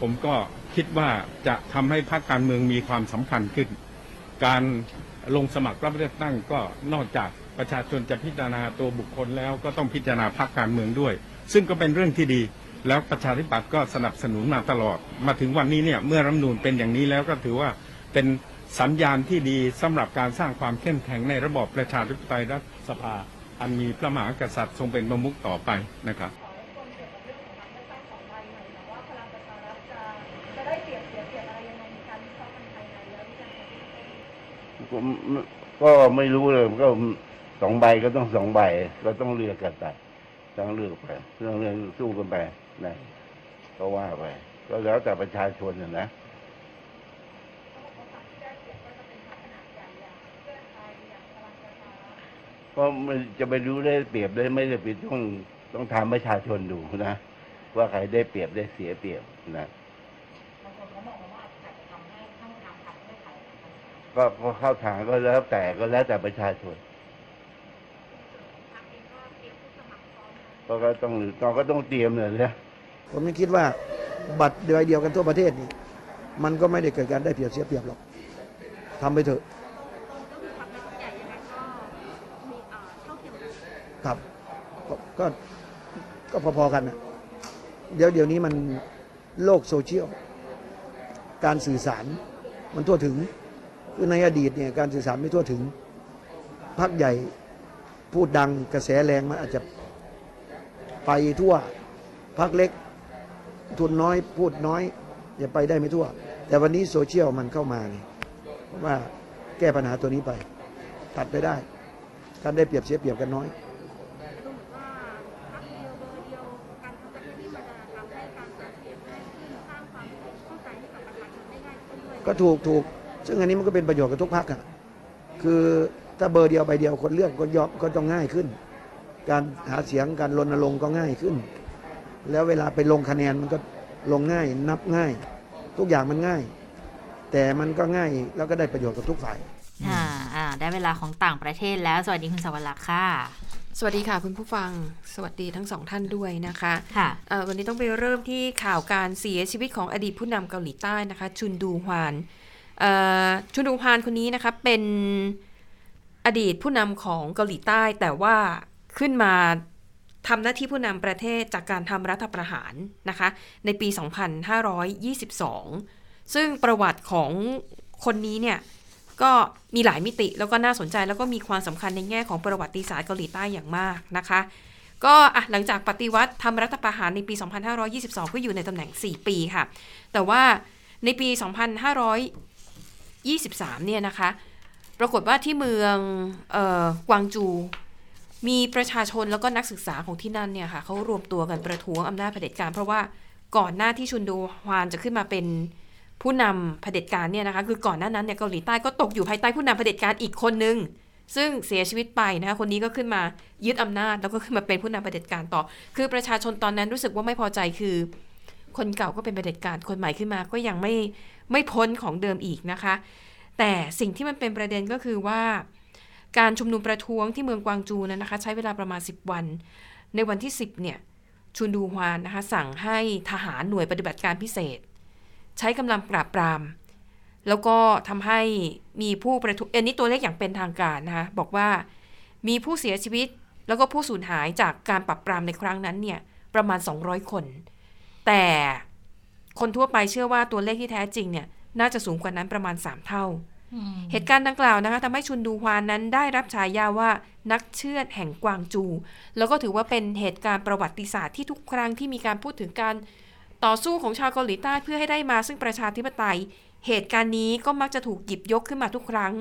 ผมก็คิดว่าจะทำให้พรรคการเมืองมีความสำคัญขึ้น การลงสมัครรับเลือกตั้งก็นอกจากประชาชนจะพิจารณาตัวบุคคลแล้วก็ต้องพิจารณาพรรคการเมืองด้วย ซึ่งก็เป็นเรื่องที่ดี แล้วประชาธิปัตย์ก็สนับสนุนมาตลอด มาถึงวันนี้เนี่ยเมื่อรัฐธรรมนูญเป็นอย่างนี้แล้วก็ถือว่าเป็นสัญญาณที่ดีสำหรับการสร้างความเข้มแข็งในระบอบประชาธิปไตยรัฐสภา อันมีพระมหากษัตริย์ทรงเป็นประมุขต่อไปนะครับก็ไม่รู้เลยก็สองใบก็ต้องสองใบก็ต้องเลือกกันไปต้องเลือกไปเรื่องเรื่องสู้กันไป นะก็ว่าไปก็แล้วแต่ประชาชนนะนะก็มันจะไปรู้ได้เปรียบได้ไม่ได้เปรียบต้องต้องถามประชาชนดูนะ ว่าใครได้เปรียบได้เสียเปรียบนะก็ก็เข้าทางก็แล้วแต่ก็แล้วแต่ประชาชนก็ก็ต้องต้องก็ต้องเตรียมเลยนะ ผมยังคิดว่าบัตรใบเดียวกันทั่วประเทศนี่มันก็ไม่ได้เกิดการได้เปรียบเสียเปรียบหรอกทำไปเถอะครับก็ก็พอๆกันนะเดี๋ยวเดี๋ยวนี้มันโลกโซเชียล การสื่อสารมันทั่วถึงคือในอดีตเนี่ยการสื่อสารไม่ทั่วถึงพักใหญ่พูดดังกระแสแรงมันอาจจะไปทั่วพักเล็ก ทุนน้อยพูดน้อย อย่าไปได้ไม่ทั่ว แต่วันนี้โซเชียลมันเข้ามาเนี่ยว่าแก้ปัญหาตัวนี้ไป ตัดไปได้การได้เปรียบเสียเปรียบกันน้อยก็ถูกถูก ซึ่งอันนี้มันก็เป็นประโยชน์กับทุกพักอะ คือถ้าเบอร์เดียวใบเดียวคนเลือกก็ยอมก็ต้องง่ายขึ้น การหาเสียงการรณรงค์ก็ง่ายขึ้น แล้วเวลาไปลงคะแนนมันก็ลงง่าย นับง่าย ทุกอย่างมันง่าย แต่มันก็ง่ายแล้วก็ได้ประโยชน์กับทุกฝ่ายอ่าอ่าได้เวลาของต่างประเทศแล้ว สวัสดีคุณสวรรค์ค่ะ สวัสดีค่ะคุณผู้ฟัง สวัสดีทั้งสองท่านด้วยนะคะค่ะวันนี้ต้องไปเริ่มที่ข่าวการเสียชีวิตของอดีตผู้นำเกาหลีใต้นะคะ ชุนดูฮวานชุนดูฮวานคนนี้นะคะเป็นอดีตผู้นำของเกาหลีใต้แต่ว่าขึ้นมา ทำหน้าที่ผู้นำประเทศจากการทำรัฐประหารนะคะ ในปี 2522 ซึ่งประวัติของคนนี้เนี่ยก็มีหลายมิติแล้วก็น่าสนใจแล้วก็มีความสำคัญในแง่ของประวัติศาสตร์เกาหลีใต้อย่างมากนะคะ ก็อะหลังจากปฏิวัติทำรัฐประหารในปี 2522 ก็อยู่ในตำแหน่ง 4 ปีค่ะ แต่ว่าในปี 2523 เนี่ยนะคะ ปรากฏว่าที่เมืองออกวางจู มีประชาชนแล้วก็นักศึกษาของที่นั่นเนี่ยค่ะเขารวมตัวกันประท้วงอำนาจเผด็จการเพราะว่าก่อนหน้าที่ชุนโดฮวานจะขึ้นมาเป็นผู้นำเผด็จการเนี่ยนะคะคือก่อนหน้านั้นเนี่ยเกาหลีใต้ก็ตกอยู่ภายใต้ผู้นำเผด็จการอีกคนนึงซึ่งเสียชีวิตไปนะคะคนนี้ก็ขึ้นมายึดอำนาจ แล้วก็ขึ้นมาเป็นผู้นำเผด็จการต่อ คือประชาชนตอนนั้นรู้สึกว่าไม่พอใจคือ คนเก่าก็เป็นเผด็จการคนใหม่ขึ้นมาก็ยังไม่ไม่พ้นของเดิมอีกนะคะ แต่สิ่งที่มันเป็นประเด็นก็คือว่า การชุมนุมประท้วงที่เมืองกวางจูนั้นนะคะ ใช้เวลาประมาณ 10 วัน ในวันที่ 10เนี่ยชุนดูฮวานนะคะสั่งให้ทหารหน่วยปฏิบัติการพิเศษ ใช้กำลังปราบปราม แล้วก็ทำให้มีผู้ประทุอันนี้ตัวเลขอย่างเป็นทางการนะคะบอกว่ามีผู้เสียชีวิตแล้วก็ผู้สูญหายจากการปราบปรามในครั้งนั้นเนี่ยประมาณ 200 คน แต่คนทั่วไปเชื่อว่าตัวเลขที่แท้จริงเนี่ยน่าจะสูงกว่านั้นประมาณ 3 เท่า เหตุการณ์ดังกล่าวนะคะทำให้ชุนดูฮวานนั้นได้รับฉายาว่านักเชื่อดแห่งกวางจู แล้วก็ถือว่าเป็นเหตุการณ์ประวัติศาสตร์ที่ทุกครั้งที่มีการพูดถึงการต่อสู้ของชาวเกาหลีใต้เพื่อให้ได้มาซึ่งประชาธิปไตย เหตุการณ์นี้ก็มักจะถูกหยิบยกขึ้นมาทุกครั้ง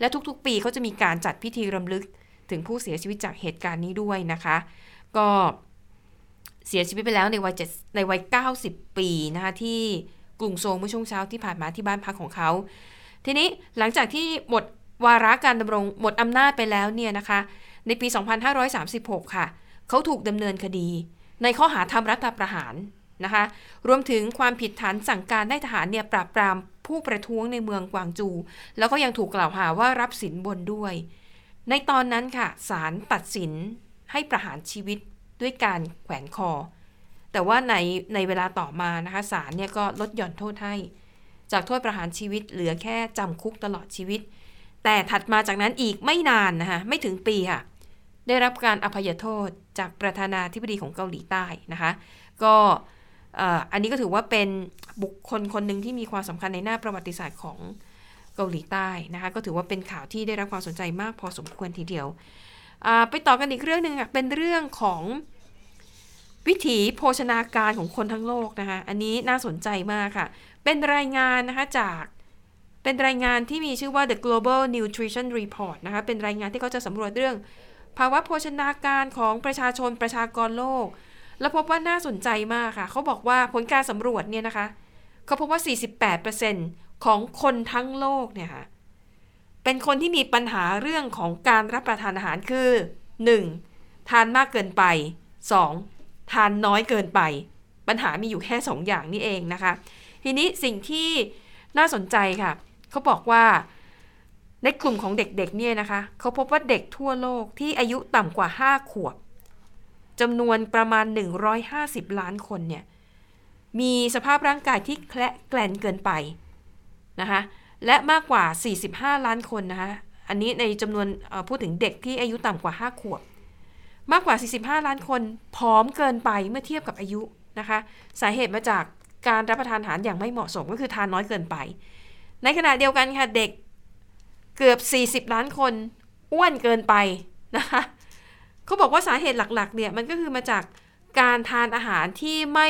และทุกๆ ปีเขาจะมีการจัดพิธีรำลึก ถึงผู้เสียชีวิตจากเหตุการณ์นี้ด้วยนะคะ ก็เสียชีวิตไปแล้วในวัยเจ็ดในวัย 90 ปีนะคะที่กรุงโซลเมื่อช่วงเช้าที่ผ่านมาที่บ้านพักของเขา ทีนี้หลังจากที่หมดวาระการดำรงหมดอำนาจไปแล้วเนี่ยนะคะ ในปี 2536 ค่ะ เขาถูกดำเนินคดี ในข้อหาทำรัฐประหารนะคะ รวมถึงความผิดฐานสั่งการได้ทหารเนี่ยปราบปรามผู้ประท้วงในเมืองกวางจู แล้วก็ยังถูกกล่าวหาว่ารับสินบนด้วย ในตอนนั้นค่ะศาลตัดสินให้ประหารชีวิตด้วยการแขวนคอ แต่ว่าในในเวลาต่อมานะคะศาลเนี่ยก็ลดหย่อนโทษให้ จากโทษประหารชีวิตเหลือแค่จำคุกตลอดชีวิต แต่ถัดมาจากนั้นอีกไม่นานนะคะไม่ถึงปีค่ะ ได้รับการอภัยโทษจากประธานาธิบดีของเกาหลีใต้นะคะ ก็อันนี้ก็ถือว่าเป็นบุคคลคนหนึ่งที่มีความสำคัญในหน้าประวัติศาสตร์ของเกาหลีใต้นะคะ ก็ถือว่าเป็นข่าวที่ได้รับความสนใจมากพอสมควรทีเดียว ไปต่อกันอีกเรื่องหนึ่งเป็นเรื่องของ วิถีโภชนาการของคนทั้งโลกนะคะอันนี้น่าสนใจมากค่ะ เป็นรายงานนะคะจากเป็นรายงานที่มีชื่อว่า The Global Nutrition Report นะคะเป็นรายงานที่เขาจะสำรวจเรื่อง ภาวะโภชนาการของประชาชนประชากรโลก แล้วพบว่าน่าสนใจมากค่ะ เขาบอกว่าผลการสำรวจเนี่ยนะคะเขาพบว่า 48%ของคนทั้งโลกเนี่ยค่ะเป็นคนที่มีปัญหาเรื่องของการรับประทานอาหารคือ 1. ทานมากเกินไป 2. ทานน้อยเกินไป ปัญหามีอยู่แค่ 2 อย่างนี่เองนะคะ ทีนี้สิ่งที่น่าสนใจค่ะเขาบอกว่าในกลุ่มของเด็กๆเนี่ยนะคะเขาพบว่าเด็กทั่วโลกที่อายุต่ำกว่า 5 ขวบจำนวนประมาณ 150 ล้านคนเนี่ยมีสภาพร่างกายที่แคละแกลนเกินไปนะคะและมากกว่า 45 ล้านคนนะคะอันนี้ในจำนวนพูดถึงเด็กที่อายุต่ำกว่า 5 ขวบ มากกว่า 45 ล้านคนผอมเกินไปเมื่อเทียบกับอายุนะคะ สาเหตุมาจากการรับประทานอาหารอย่างไม่เหมาะสมก็คือทานน้อยเกินไป ในขณะเดียวกันค่ะเด็กเกือบ 40 ล้านคนอ้วนเกินไปนะคะเขาบอกว่าสาเหตุหลักๆเนี่ยมันก็คือมาจากการทานอาหารที่ไม่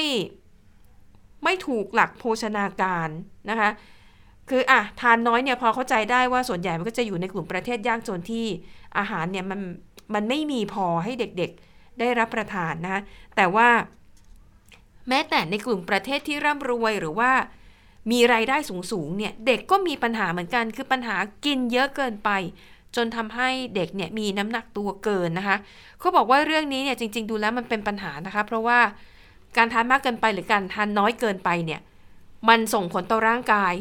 ไม่ถูกหลักโภชนาการนะคะคืออะทานน้อยเนี่ยพอเข้าใจได้ว่าส่วนใหญ่มันก็จะอยู่ในกลุ่มประเทศยากจนที่อาหารเนี่ยมัน มันไม่มีพอให้เด็กๆ ได้รับประทานนะแต่ว่าแม้แต่ในกลุ่มประเทศที่ร่ำรวยหรือว่ามีไรายได้สูงๆเนี่ยเด็กก็มีปัญหาเหมือนกันคือปัญหากินเยอะเกินไป จนทำให้เด็กเนี่ยมีน้ำหนักตัวเกินนะคะเขาบอกว่าเรื่องนี้เนี่ยจริง ๆ ดูแล้วมันเป็นปัญหานะคะ เพราะว่าการทานมากเกินไปหรือการทานน้อยเกินไปเนี่ยมันส่งผลต่อร่างกาย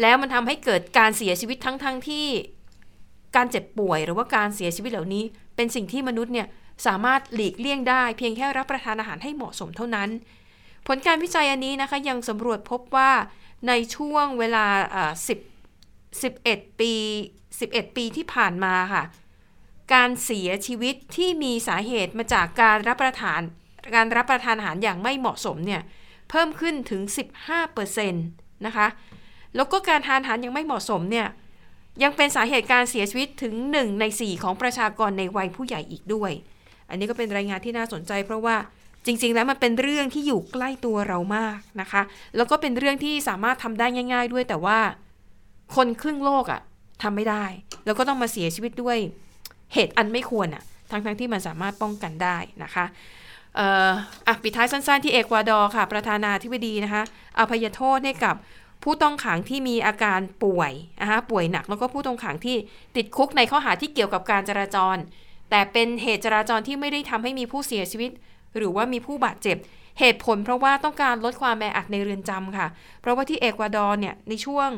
แล้วมันทำให้เกิดการเสียชีวิตทั้งๆทที่ การเจ็บป่วยหรือว่าการเสียชีวิตเหล่านี้ เป็นสิ่งที่มนุษย์เนี่ยสามารถหลีกเลี่ยงได้ เพียงแค่รับประทานอาหารให้เหมาะสมเท่านั้น ผลการวิจัยอันนี้นะคะยังสำรวจพบว่าในช่วงเวลา 10 11 ปี 11 ปีที่ผ่านมาค่ะ การเสียชีวิตที่มีสาเหตุมาจากการรับประทาน การรับประทานอาหารอย่างไม่เหมาะสมเนี่ยเพิ่มขึ้นถึง 15%นะคะ แล้วก็การทานอาหารยังไม่เหมาะสมเนี่ย ยังเป็นสาเหตุการเสียชีวิตถึง 1 ใน 4 ของประชากรในวัยผู้ใหญ่อีกด้วย อันนี้ก็เป็นรายงานที่น่าสนใจ เพราะว่าจริง ๆ แล้วมันเป็นเรื่องที่อยู่ใกล้ตัวเรามากนะคะ แล้วก็เป็นเรื่องที่สามารถทำได้ง่าย ๆ ด้วยแต่ว่าคนครึ่งโลกอะ่ะทำไม่ได้ แล้วก็ต้องมาเสียชีวิตด้วยเหตุอันไม่ควรอะ่ะทั้งๆทที่มันสามารถป้องกันได้นะคะเอ่ออะปิดท้ายสั้น ๆ ที่เอกวาดอร์ค่ะ ประธานาธิบดีนะคะอภัยโทษให้กับ ผู้ต้องขังที่มีอาการป่วยนะคะป่วยหนักแล้วก็ผู้ต้องขังที่ติดคุกในข้อหาที่เกี่ยวกับการจราจร แต่เป็นเหตุจราจรที่ไม่ได้ทำให้มีผู้เสียชีวิต หรือว่ามีผู้บาดเจ็บ เหตุผลเพราะว่าต้องการลดความแออัดในเรือนจำค่ะ เพราะว่าที่เอกวาดอร์เนี่ยในช่วง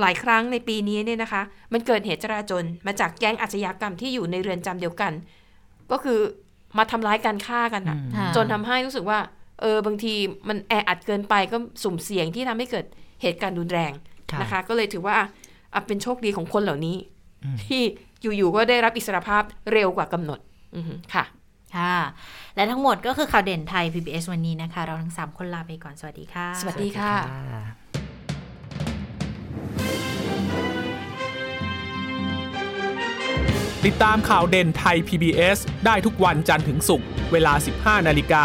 หลายครั้งในปีนี้เนี่ยนะคะ มันเกิดเหตุจราจรมาจากแก๊งอาชญากรรมที่อยู่ในเรือนจำเดียวกัน ก็คือมาทำร้ายการฆ่ากันอะจนทำให้รู้สึกว่าเออบางทีมันแออัดเกินไปก็สุ่มเสี่ยงที่ทำให้เกิด เหตุการณ์รุนแรงนะคะ ก็เลยถือว่าอะเป็นโชคดีของคนเหล่านี้ ที่อยู่ๆก็ได้รับอิสรภาพเร็วกว่ากำหนดค่ะค่ะ และทั้งหมดก็คือข่าวเด่นไทย PBS วันนี้นะคะ เราทั้ง 3 คนลาไปก่อน สวัสดีค่ะ สวัสดีค่ะ ติดตามข่าวเด่นไทย PBS ได้ทุกวันจันทร์ถึงศุกร์เวลา 15 นาฬิกา